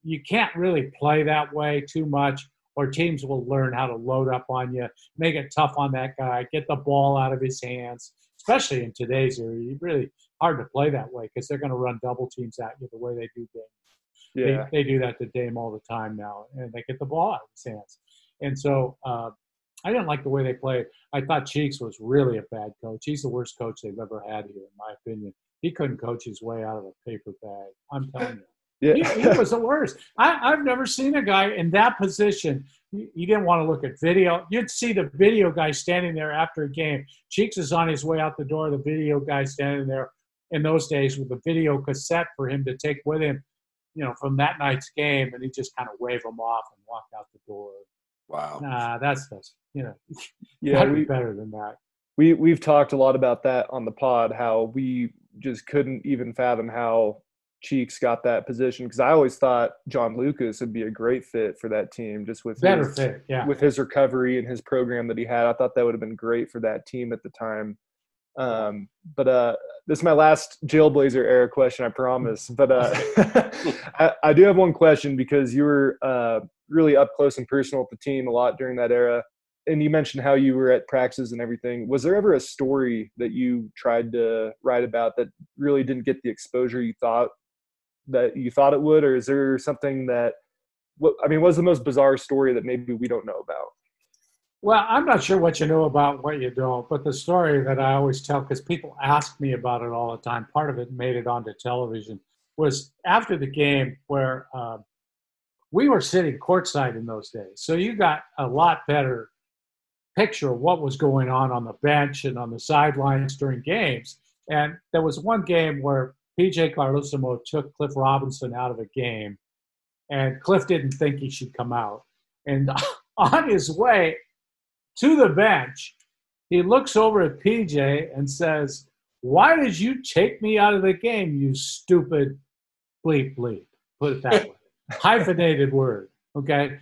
You can't really play that way too much, or teams will learn how to load up on you, make it tough on that guy, get the ball out of his hands. Especially in today's era, it's really hard to play that way because they're going to run double teams at you the way they do games. Yeah. They, they do that to Dame all the time now, and they get the ball out of his hands. And so uh, I didn't like the way they played. I thought Cheeks was really a bad coach. He's the worst coach they've ever had here, in my opinion. He couldn't coach his way out of a paper bag. I'm telling you. Yeah. He, he was the worst. I, I've never seen a guy in that position. You, you didn't want to look at video. You'd see the video guy standing there after a game. Cheeks is on his way out the door. The video guy standing there in those days with a video cassette for him to take with him, you know, from that night's game, and he just kind of wave them off and walk out the door. Wow. Nah, that's that's you know, *laughs* yeah, be we, better than that. we we've talked a lot about that on the pod. How we just couldn't even fathom how Cheeks got that position because I always thought John Lucas would be a great fit for that team, just with Better his, fit, yeah. with his recovery and his program that he had. I thought that would have been great for that team at the time. Um, but uh, this is my last Jailblazer era question, I promise. *laughs* But uh, *laughs* I, I do have one question because you were uh, really up close and personal with the team a lot during that era. And you mentioned how you were at practices and everything. Was there ever a story that you tried to write about that really didn't get the exposure you thought that you thought it would, or is there something that? What I mean, what's the most bizarre story that maybe we don't know about? Well, I'm not sure what you know about what you don't, but the story that I always tell, because people ask me about it all the time, part of it made it onto television, was after the game where uh, we were sitting courtside in those days. So you got a lot better picture of what was going on on the bench and on the sidelines during games. And there was one game where PJ Carlesimo took Cliff Robinson out of a game, and Cliff didn't think he should come out. And *laughs* on his way to the bench, he looks over at PJ and says, Why did you take me out of the game, you stupid bleep bleep? Put it that *laughs* way. Hyphenated word. Okay.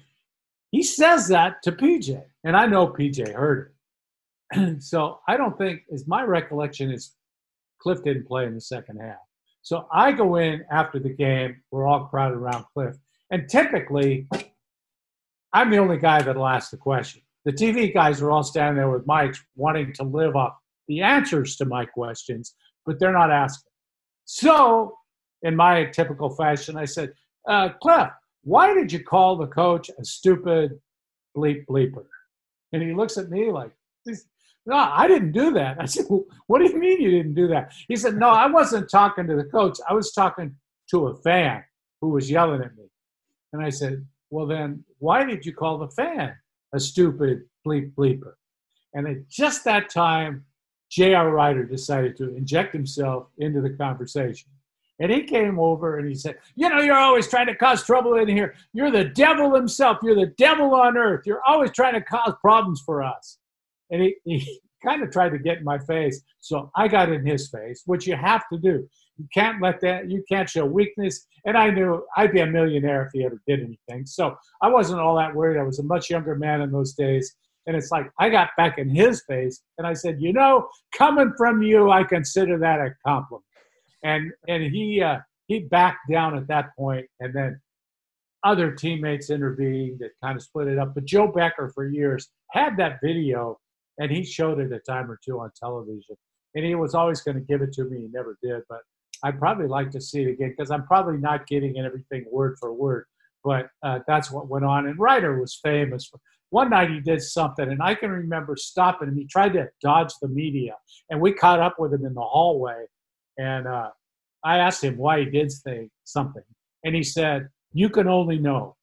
He says that to PJ, and I know PJ heard it. *clears throat* so I don't think, as my recollection is, Cliff didn't play in the second half. So I go in after the game. We're all crowded around Cliff, and typically, I'm the only guy that'll ask the question. The TV guys are all standing there with mics, wanting to live up the answers to my questions, but they're not asking. So, in my typical fashion, I said, uh, Cliff, why did you call the coach a stupid bleep bleeper? And he looks at me like, no, I didn't do that. I said, what do you mean you didn't do that? He said, no, I wasn't talking to the coach. I was talking to a fan who was yelling at me. And I said, well, then why did you call the fan a stupid bleep bleeper? And at just that time, J.R. Rider decided to inject himself into the conversation. And he came over and he said, You know, you're always trying to cause trouble in here. You're the devil himself. You're the devil on earth. You're always trying to cause problems for us. And he, he *laughs* kind of tried to get in my face. So I got in his face, which you have to do. You can't let that, you can't show weakness. And I knew I'd be a millionaire if he ever did anything. So I wasn't all that worried. I was a much younger man in those days. And it's like I got back in his face and I said, You know, coming from you, I consider that a compliment and and he uh, he backed down at that point, and then other teammates intervened that kind of split it up. But Joe Becker, for years, had that video, and he showed it a time or two on television, and he was always going to give it to me. He never did, but I'd probably like to see it again because I'm probably not getting everything word for word. But uh, that's what went on. And Rider was famous. For, one night he did something, and I can remember stopping him. He tried to dodge the media, and we caught up with him in the hallway and uh, I asked him why he did say something, and he said, "You can only know."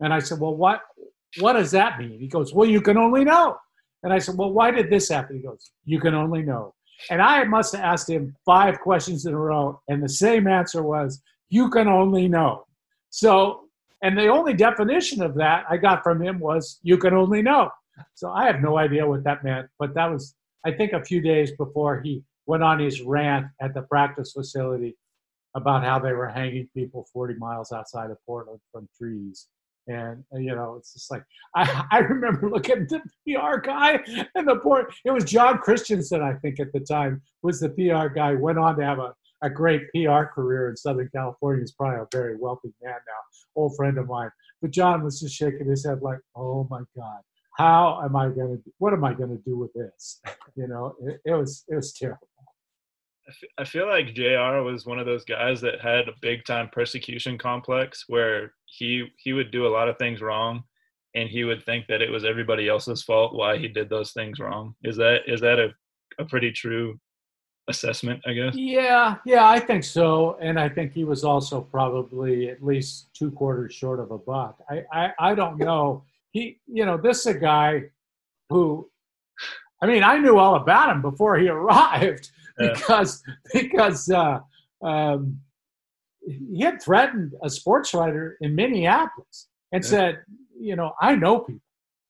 And I said, "Well, what what does that mean?" He goes, "Well, you can only know." And I said, "Well, why did this happen?" He goes, "You can only know." And I must have asked him five questions in a row, and the same answer was, "You can only know." So, and the only definition of that I got from him was, "You can only know." So I have no idea what that meant, but that was, I think, a few days before he went on his rant at the practice facility about how they were hanging people 40 miles outside of Portland from trees. And uh, you know, it's just like I, *laughs* I remember looking at the PR guy and the poor. It was John Christensen, I think, at the time was the PR guy. Went on to have a, a great PR career in Southern California. He's probably a very wealthy man now, old friend of mine. But John was just shaking his head like, "Oh my God, how am I to? What am I to do with this?" *laughs* You know, it, it was it was terrible. I feel like JR was one of those guys that had a big time persecution complex where he he would do a lot of things wrong and he would think that it was everybody else's fault why he did those things wrong. Is that is that a, a pretty true assessment, I guess? Yeah, yeah, I think so. And I think he was also probably at least two quarters short of a buck. I, I, I don't know. He you know, this is a guy who I mean, I knew all about him before he *laughs* arrived *laughs* because because uh, um, he had threatened a sports writer in Minneapolis and yeah. said, you know, I know people,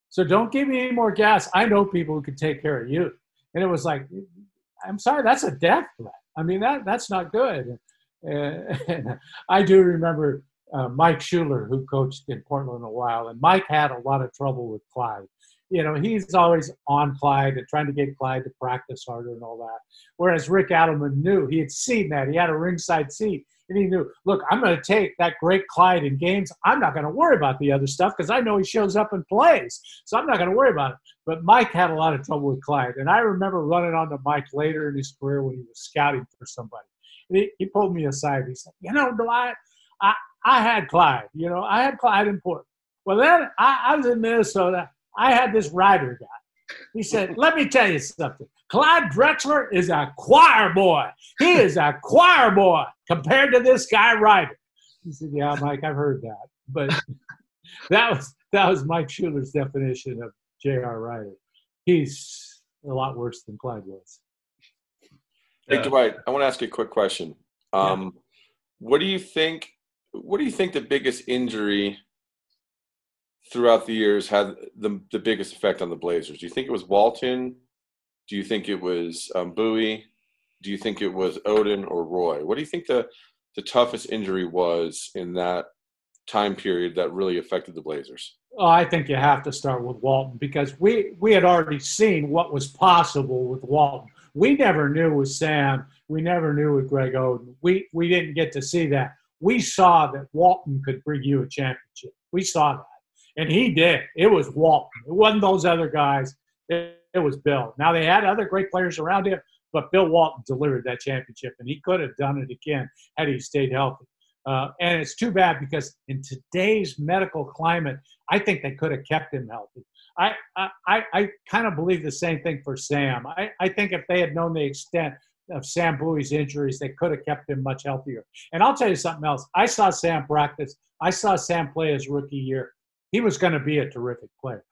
so don't give me any more gas. I know people who can take care of you. And it was like, I'm sorry, that's a death threat. I mean, that that's not good. And, and *laughs* I do remember uh, Mike Schuler, who coached in Portland a while, and Mike had a lot of trouble with Clyde you know, he's always on Clyde and trying to get Clyde to practice harder and all that. Whereas Rick Adelman knew he had seen that. He had a ringside seat. And he knew, look, I'm going to take that great Clyde in games. I'm not going to worry about the other stuff because I know he shows up and plays. So I'm not going to worry about it. But Mike had a lot of trouble with Clyde. And I remember running onto Mike later in his career when he was scouting for somebody. And he, he pulled me aside. He said, You know, Dwight, I, I had Clyde. You know, I had Clyde in Portland. Well, then I, I was in Minnesota I had this writer guy. He said, Let me tell you something. Clyde Drexler is a choir boy. He is a choir boy compared to this guy Rider. He said, Yeah, Mike, I've heard that. But *laughs* that was that was Mike Schuler's definition of J.R. Rider. He's a lot worse than Clyde was. Hey, Dwight, I want to ask you a quick question. Um, yeah. What do you think? What do you think the biggest injury throughout the years had the, the biggest effect on the Blazers? Do you think it was Walton? Do you think it was um, Bowie? Do you think it was Oden or Roy? What do you think the, the toughest injury was in that time period that really affected the Blazers? I think you have to start with Walton because we, we had already seen what was possible with Walton. We never knew with Sam. We never knew with Greg Oden. We, we didn't get to see that. We saw that Walton could bring you a championship. We saw that. And he did. It was Walton. It wasn't those other guys. It, it was Bill. Now they had other great players around him, but Bill Walton delivered that championship, and he could have done it again had he stayed healthy. Uh, and it's too bad because in today's medical climate, I think they could have kept him healthy. I, I, I kind of believe the same thing for Sam. I, I think if they had known the extent of Sam Bowie's injuries, they could have kept him much healthier. And I'll tell you something else. I saw Sam practice. I saw Sam play his rookie year he was going to be a terrific player.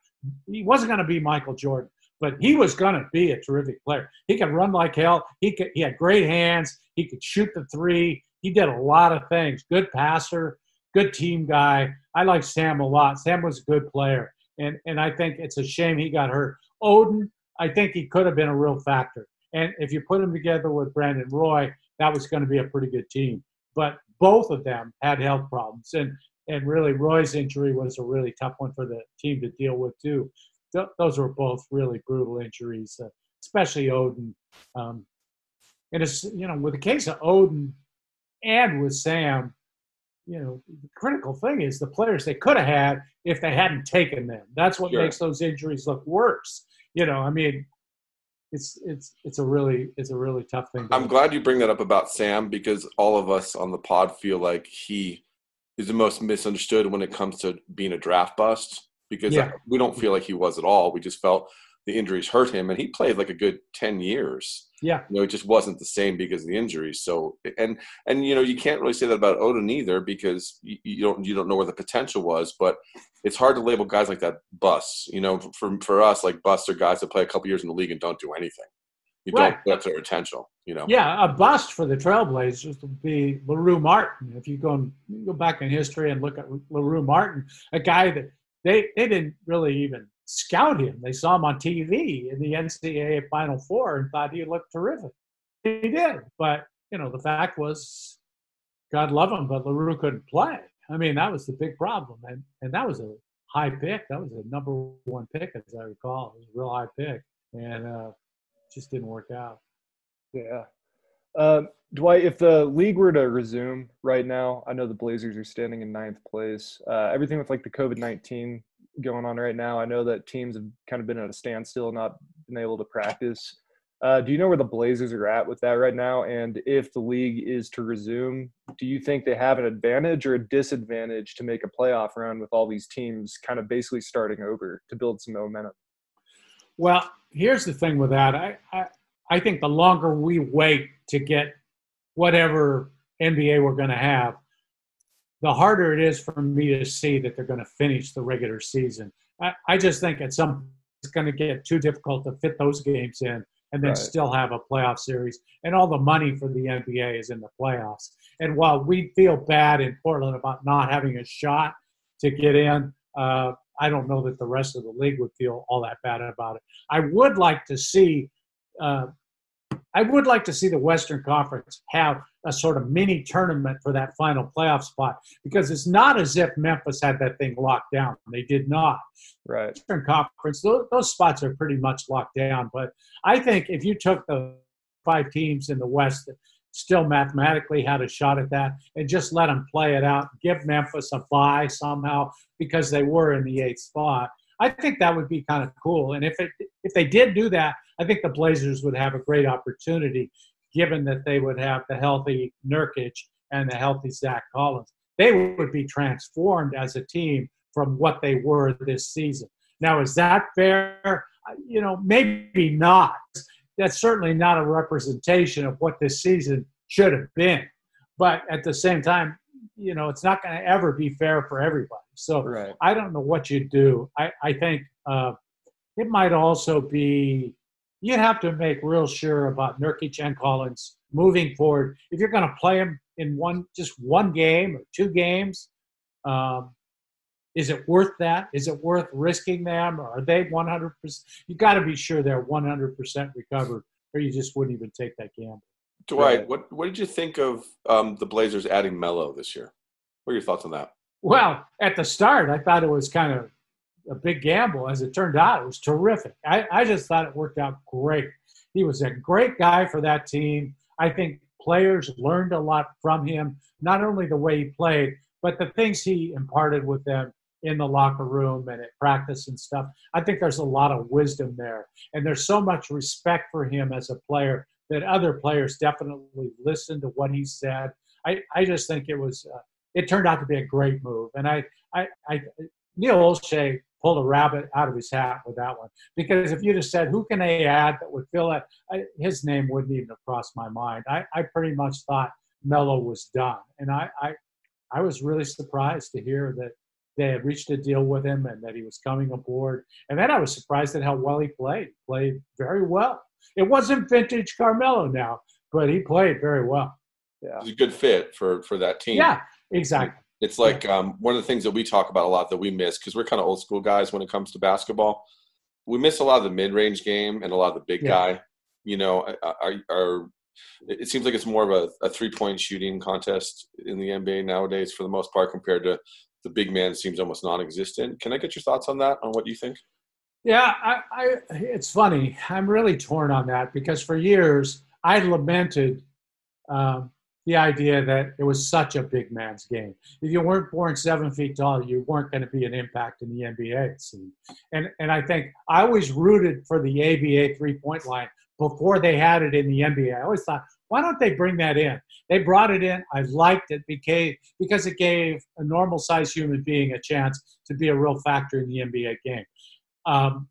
He wasn't going to be Michael Jordan, but he was going to be a terrific player. He could run like hell. He could. He had great hands. He could shoot the three. He did a lot of things. Good passer. Good team guy. I like Sam a lot. Sam was a good player, and and I think it's a shame he got hurt. Oden, I think he could have been a real factor. And if you put him together with Brandon Roy, that was going to be a pretty good team. But both of them had health problems, and and really Roy's injury was a really tough one for the team to deal with too. Th- those were both really brutal injuries, uh, especially Oden. Um, and it's you know with the case of Oden and with Sam, you know the critical thing is the players they could have had if they hadn't taken them. That's what sure. makes those injuries look worse. You know, I mean, it's it's it's a really it's a really tough thing. I'm glad you bring that up about Sam because all of us on the pod feel like he is the most misunderstood when it comes to being a draft bust because yeah. we don't feel like he was at all. We just felt the injuries hurt him, and he played like a good ten years. Yeah, you know, it just wasn't the same because of the injuries. So, and and you know, you can't really say that about Oden either because you, you don't you don't know where the potential was. But it's hard to label guys like that busts. You know, for for us, like busts are guys that play a couple years in the league and don't do anything. You Right. don't get their attention. You know. Yeah, a bust for the Trailblazers would be LaRue Martin. If you go and go back in history and look at LaRue Martin, a guy that they, they didn't really even scout him. They saw him on TV in the NCAA Final Four and thought he looked terrific. He did, but you know the fact was, God love him, but LaRue couldn't play. I mean that was the big problem, and and that was a high pick. That was a number one pick, as I recall. It was a real high pick, and uh, just didn't work out. Yeah. Um, Dwight, if the league were to resume right now, I know the Blazers are standing in ninth place. Uh, everything with like the COVID 19 going on right now, I know that teams have kind of been at a standstill, not been able to practice. Uh, do you know where the Blazers are at with that right now? And if the league is to resume, do you think they have an advantage or a disadvantage to make a playoff run with all these teams kind of basically starting over to build some momentum? Well, here's the thing with that. I, I, I think the longer we wait to get whatever NBA we're going to have, the harder it is for me to see that they're going to finish the regular season. I, I just think at some it's going to get too difficult to fit those games in and then Right. still have a playoff series. And all the money for the NBA is in the playoffs. And while we feel bad in Portland about not having a shot to get in, uh, I don't know that the rest of the league would feel all that bad about it. I would like to see, uh, I would like to see the Western Conference have a sort of mini tournament for that final playoff spot because it's not as if Memphis had that thing locked down. They did not. Right. Western Conference, those, those spots are pretty much locked down. But I think if you took the five teams in the West still mathematically had a shot at that and just let them play it out, give Memphis a bye somehow because they were in the eighth spot, I think that would be kind of cool. And if it if they did do that, I think the Blazers would have a great opportunity, given that they would have the healthy Nurkic and the healthy Zach Collins. They would be transformed as a team from what they were this season. Now, is that fair? You know, maybe not. That's certainly not a representation of what this season should have been. But at the same time, you know, it's not going to ever be fair for everybody. So Right. I don't know what you do. I, I think uh, it might also be you'd have to make real sure about Nurkic and Collins moving forward. If you're going to play them in one, just one game or two games, um, is it worth that? Is it worth risking them? Or are they 100%? You got to be sure they're 100% recovered, or you just wouldn't even take that gamble. Dwight, Right. what what did you think of um, the Blazers adding Melo this year? What are your thoughts on that? Well, at the start, I thought it was kind of a big gamble. As it turned out, it was terrific. I, I just thought it worked out great. He was a great guy for that team. I think players learned a lot from him, not only the way he played, but the things he imparted with them in the locker room and at practice and stuff. I think there's a lot of wisdom there. And there's so much respect for him as a player that other players definitely listened to what he said. I, I just think it was. Uh, it turned out to be a great move. And I, I, I Neil Olshey pulled a rabbit out of his hat with that one because if you'd have said who can they add that would fill that, I, his name wouldn't even have crossed my mind. I, I pretty much thought Melo was done, and I, I, I was really surprised to hear that they had reached a deal with him and that he was coming aboard. And then I was surprised at how well he played. He played very well. It wasn't vintage Carmelo now, but he played very well. Yeah. It's a good fit for for that team. Yeah, exactly. It's like um, one of the things that we talk about a lot that we miss because we're kind of old school guys when it comes to basketball. We miss a lot of the mid range game and a lot of the big Yeah. guy. You know, are, are it seems like it's more of a, a three point shooting contest in the NBA nowadays for the most part compared to the big man seems almost non existent. Can I get your thoughts on that? On what you think? Yeah, I, I, it's funny. I'm really torn on that because for years I lamented um, the idea that it was such a big man's game. If you weren't born seven feet tall, you weren't going to be an impact in the NBA. And and I think I always rooted for the ABA three point line before they had it in the NBA. I always thought, why don't they bring that in? They brought it in. I liked it because it gave a normal sized human being a chance to be a real factor in the NBA game. Um,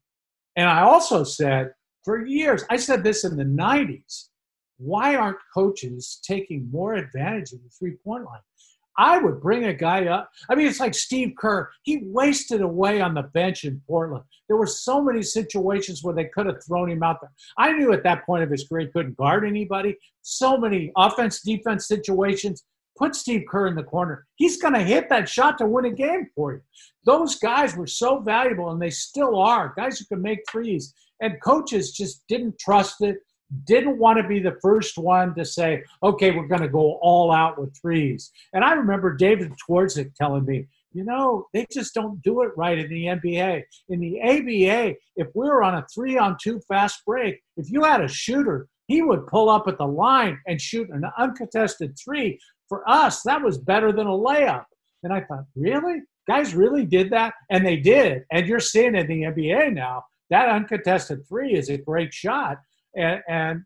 and I also said for years, I said this in the 90s why aren't coaches taking more advantage of the three point line? I would bring a guy up. I mean, it's like Steve Kerr. He wasted away on the bench in Portland. There were so many situations where they could have thrown him out there. I knew at that point of his career he couldn't guard anybody. So many offense defense situations. Put Steve Kerr in the corner. He's going to hit that shot to win a game for you. Those guys were so valuable, and they still are. Guys who can make threes. And coaches just didn't trust it didn't want to be the first one to say, okay, we're going to go all out with threes. And I remember David Twardzik telling me, you know, they just don't do it right in the NBA. In the ABA, if we were on a three on two fast break, if you had a shooter, he would pull up at the line and shoot an uncontested three. For us, that was better than a layup. And I thought, really? Guys really did that? And they did. And you're seeing in the NBA now, that uncontested three is a great shot and, and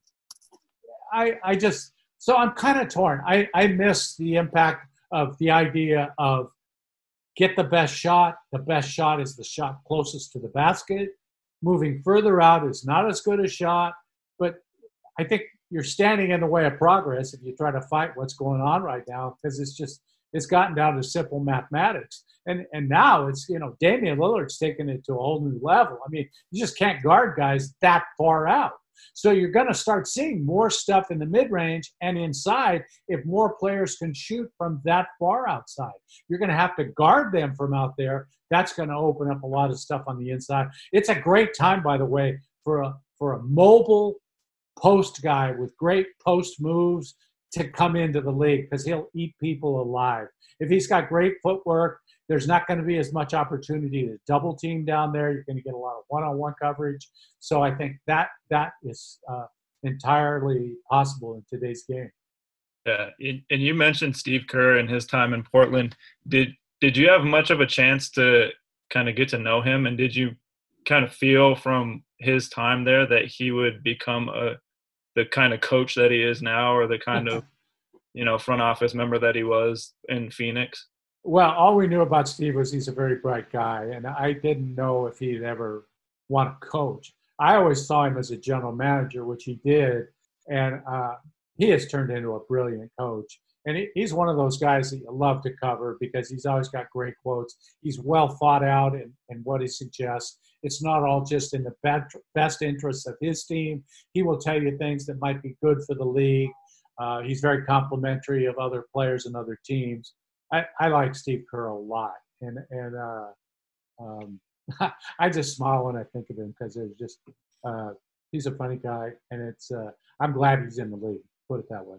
I, I just so I'm kind of torn. I, I miss the impact of the idea of get the best shot. The best shot is the shot closest to the basket. Moving further out is not as good a shot, but I think you're standing in the way of progress if you try to fight what's going on right now because it's just it's gotten down to simple mathematics. And and now it's you know Damian Lillard's taken it to a whole new level. I mean, you just can't guard guys that far out. So you're going to start seeing more stuff in the mid range and inside if more players can shoot from that far outside. You're going to have to guard them from out there. That's going to open up a lot of stuff on the inside. It's a great time, by the way, for a for a mobile post guy with great post moves to come into the league because he'll eat people alive. If he's got great footwork, there's not going to be as much opportunity to double team down there. You're going to get a lot of one-on-one coverage. So I think that that is uh, entirely possible in today's game. Yeah, and you mentioned Steve Kerr and his time in Portland. Did did you have much of a chance to kind of get to know him, and did you kind of feel from his time there that he would become a the kind of coach that he is now, or the kind *laughs* of you know front office member that he was in Phoenix? Well, all we knew about Steve was he's a very bright guy, and I didn't know if he'd ever want to coach. I always saw him as a general manager, which he did, and uh, he has turned into a brilliant coach. And he, he's one of those guys that you love to cover because he's always got great quotes. He's well thought out in, in what he suggests. It's not all just in the best, best interests of his team. He will tell you things that might be good for the league. Uh, he's very complimentary of other players and other teams. I, I like Steve Kerr a lot, and and uh, um, *laughs* I just smile when I think of him because it's just uh, he's a funny guy, and it's uh, I'm glad he's in the league. Put it that way.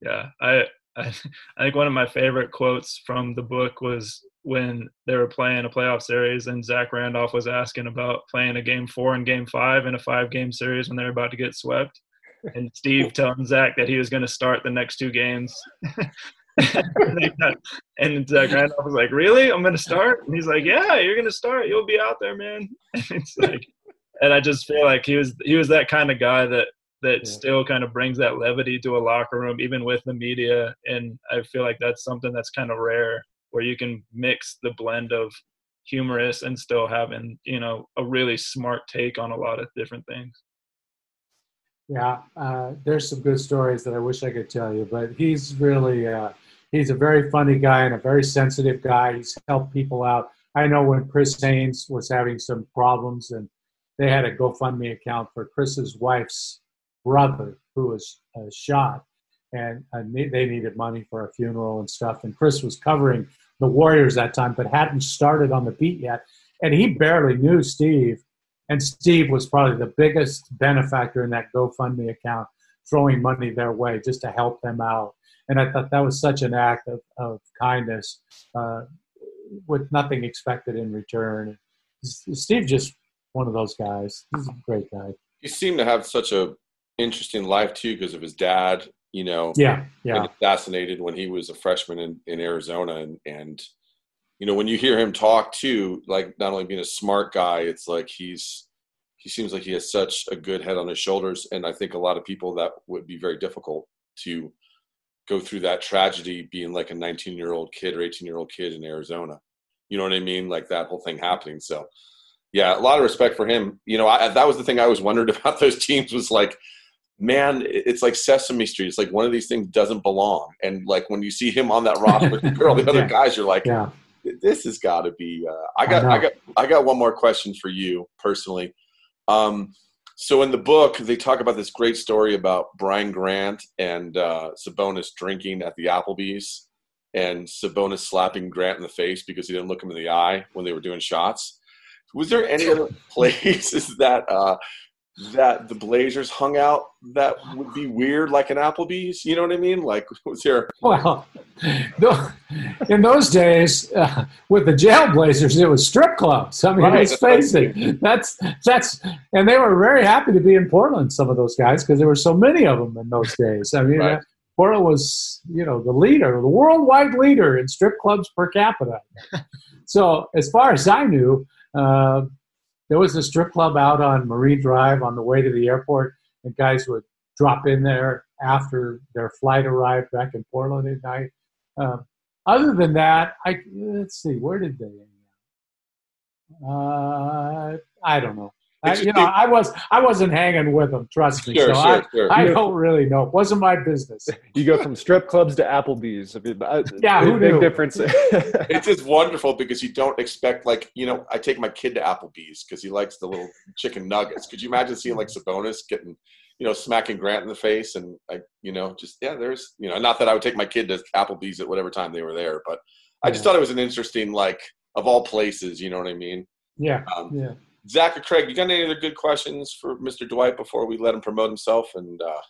Yeah, I, I *laughs* I think one of my favorite quotes from the book was when they were playing a playoff series and Zach Randolph was asking about playing a game four and game five in a five game series when they're about to get swept. And Steve *laughs* telling Zach that he was going to start the next two games. *laughs* and Zach Randolph was like, "Really? I'm gonna start?" And he's like, "Yeah, you're gonna start. You'll be out there, man." *laughs* And it's like, and I just feel like he was he was that kind of guy that that yeah. still kind of brings that levity to a locker room, even with the media. And I feel like that's something that's kind of rare, where you can mix the blend of humorous and still having you know a really smart take on a lot of different things. Yeah, uh, there's some good stories that I wish I could tell you, but he's really uh, he's a very funny guy and a very sensitive guy. He's helped people out. I know when Chris Haynes was having some problems and they had a GoFundMe account for Chris's wife's brother who was uh, shot, and uh, they needed money for a funeral and stuff. And Chris was covering the Warriors that time, but hadn't started on the beat yet, and he barely knew Steve. And Steve was probably the biggest benefactor in that GoFundMe account, throwing money their way just to help them out and I thought that was such an act of, of kindness uh, with nothing expected in return. Steve just one of those guys. He's a great guy. He seemed to have such a interesting life too because of his dad. You know, yeah, yeah, assassinated when he was a freshman in, in Arizona, and and you know when you hear him talk too, like not only being a smart guy, it's like he's he seems like he has such a good head on his shoulders, and I think a lot of people that would be very difficult to go through that tragedy being like a 19 year old kid or 18 year old kid in Arizona. You know what I mean? Like that whole thing happening. So, yeah, a lot of respect for him. You know, I, that was the thing I always wondered *laughs* about those teams was like man, it's like Sesame Street. It's like one of these things doesn't belong. And like when you see him on that roster with all the *laughs* other Yeah. guys, you're like, Yeah. this has got to be. Uh, I I got, know. I, got, I got one more question for you personally. Um, so in the book, they talk about this great story about Brian Grant and uh, Sabonis drinking at the Applebee's, and Sabonis slapping Grant in the face because he didn't look him in the eye when they were doing shots. Was there any other *laughs* places that uh, that the Blazers hung out that would be weird, like an Applebee's? You know what I mean? Like, *laughs* was there? *laughs* Well, in those days, uh, with the Jailblazers, it was strip clubs. I mean, Right, let's that's face it. That's that's, and they were very happy to be in Portland. Some of those guys, because there were so many of them in those days. I mean, Right. uh, Portland was, you know, the leader, the worldwide leader in strip clubs per capita. *laughs* so, as far as I knew, uh, there was a strip club out on Marine Drive on the way to the airport, and guys would drop in there after their flight arrived back in Portland at night. Um, other than that, I let's see, where did they? out? Uh, I don't know. I, you know, I was I wasn't hanging with them. Trust me. Sure, so sure, sure. I, I don't really know. It wasn't my business. *laughs* You go from strip clubs to Applebee's. I mean, I, Yeah, big, who big knew? difference. *laughs* it's just wonderful because you don't expect like you know I take my kid to Applebee's because he likes the little chicken nuggets. Could you imagine seeing like Sabonis getting you know smacking Grant in the face and like you know just yeah there's you know not that I would take my kid to Applebee's at whatever time they were there, but I just Yeah. thought it was an interesting like of all places. You know what I mean? Yeah, Um, yeah. Zach or Craig, you got any other good questions for Mr. Dwight before we let him promote himself and uh,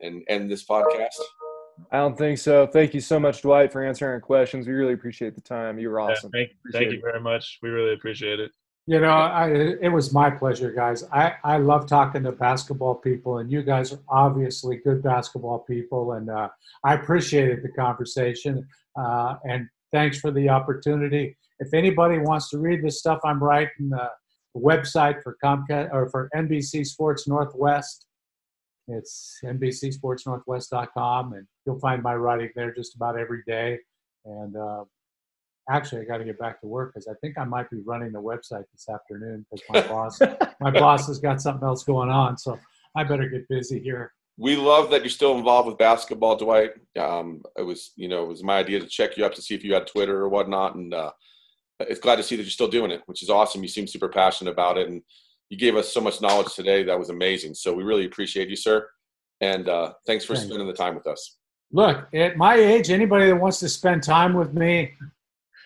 and end this podcast? I don't think so. Thank you so much, Dwight, for answering our questions. We really appreciate the time. You were Yeah, awesome. thank, thank you very much. We really appreciate it. You know, I, it was my pleasure, guys. I, I love talking to basketball people, and you guys are obviously good basketball people, and uh, I appreciated the conversation. Uh, and thanks for the opportunity. If anybody wants to read this stuff I'm writing, uh, the website for Comcast or for NBC Sports Northwest, it's NBCSportsNorthwest.com, and you'll find my writing there just about every day. And uh, actually, I got to get back to work because I think I might be running the website this afternoon because my boss, *laughs* my boss has got something else going on. So I better get busy here. we love that you're still involved with basketball, Dwight. Um, it was, you know, it was my idea to check you up to see if you had Twitter or whatnot, and uh, it's glad to see that you're still doing it, which is awesome. You seem super passionate about it, and you gave us so much knowledge today. That was amazing. So we really appreciate you, sir, and uh, thanks for Thank you. spending the time with us. Look, at my age, anybody that wants to spend time with me,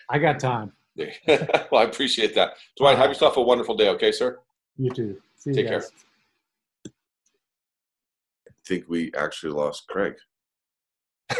I got time. *laughs* well, I appreciate that, Dwight. Have yourself a wonderful day, okay, sir? You too. See you Take guys. care. I think we actually lost Craig. *laughs*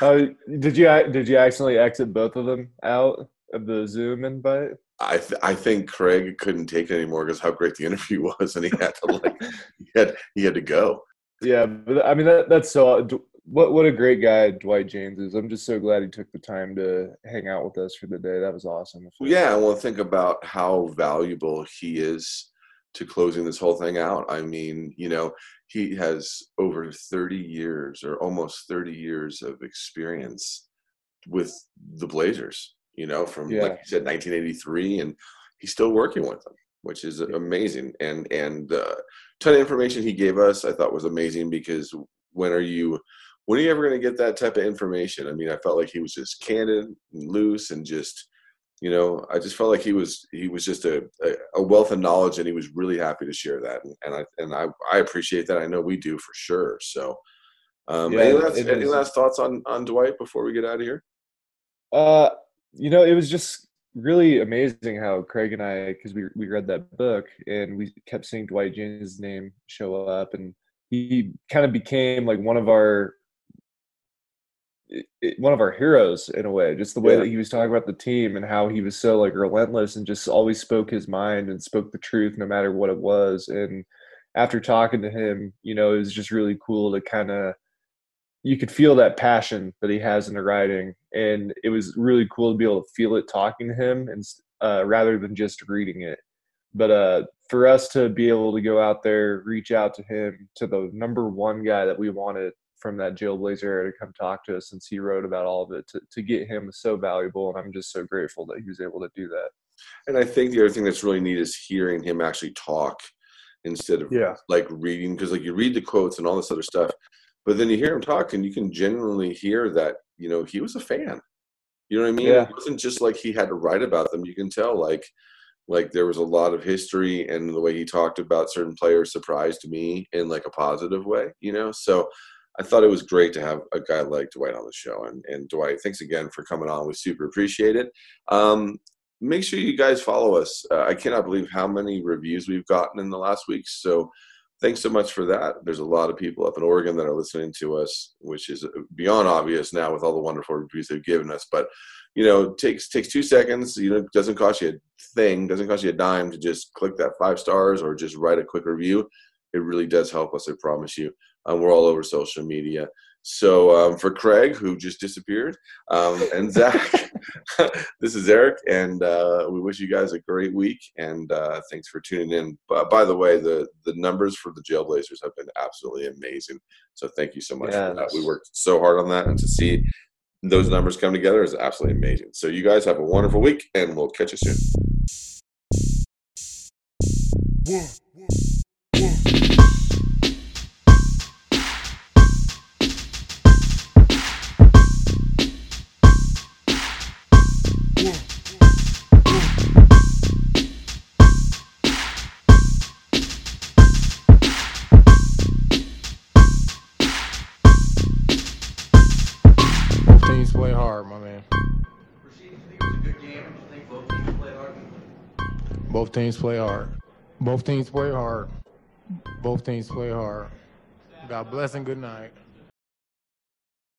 uh, did you did you accidentally exit both of them out of the Zoom invite? I th- I think Craig couldn't take it anymore because how great the *laughs* interview was, and he had to like he had he had to go. Yeah, but I mean that that's so what what a great guy Dwight Jaynes is. I'm just so glad he took the time to hang out with us for the day. That was awesome. Well, yeah, well, think about how valuable he is to closing this whole thing out. I mean, you know, he has over 30 years or almost 30 years of experience with the Blazers, you know, from Yeah. like you said 1983 and he's still working with them, which is amazing. And and uh ton of information he gave us I thought was amazing because when are you when are you ever going to get that type of information? I mean, I felt like he was just candid and loose and just you know i just felt like he was he was just a, a, wealth of knowledge and he was really happy to share that and, and i and I, I appreciate that i know we do for sure so um Yeah, any, last, any last thoughts on on dwight before we get out of here Uh, you know, it was just really amazing how Craig and I, because we we read that book and we kept seeing Dwight Jaynes' name show up, and he kind of became like one of our one of our heroes in a way. Just the way Yeah. that he was talking about the team and how he was so like relentless and just always spoke his mind and spoke the truth no matter what it was. And after talking to him, you know, it was just really cool to kind of you could feel that passion that he has in the writing, and it was really cool to be able to feel it talking to him, and uh, rather than just reading it. But uh, for us to be able to go out there, reach out to him, to the number one guy that we wanted from that Jailblazer era to come talk to us, since he wrote about all of it, to, to get him was so valuable, and I'm just so grateful that he was able to do that. and i think the other thing that's really neat is hearing him actually talk instead of Yeah. like reading because like you read the quotes and all this other stuff, but then you hear him talk and you can genuinely hear that you know he was a fan. You know what I mean? Yeah. It wasn't just like he had to write about them. You can tell like like there was a lot of history and the way he talked about certain players surprised me in like a positive way. You know, so. I thought it was great to have a guy like Dwight on the show. And, and Dwight, thanks again for coming on. We super appreciate it. Um, make sure you guys follow us. Uh, I cannot believe how many reviews we've gotten in the last week. So thanks so much for that. There's a lot of people up in Oregon that are listening to us, which is beyond obvious now with all the wonderful reviews they've given us. But you know, takes takes two seconds. You know, doesn't cost you a thing. Doesn't cost you a dime to just click that five stars or just write a quick review. It really does help us. I promise you. Um, we're all over social media. So um, for Craig, who just disappeared, um, and *laughs* Zach, *laughs* this is Eric, and uh, we wish you guys a great week. And uh, thanks for tuning in. But by the way, the the numbers for the Jailblazers have been absolutely amazing. So thank you so much for that. We worked so hard on that, and to see those numbers come together is absolutely amazing. So you guys have a wonderful week, and we'll catch you soon. Both Both teams play hard. Both teams play hard. Both teams play hard. God bless and good night.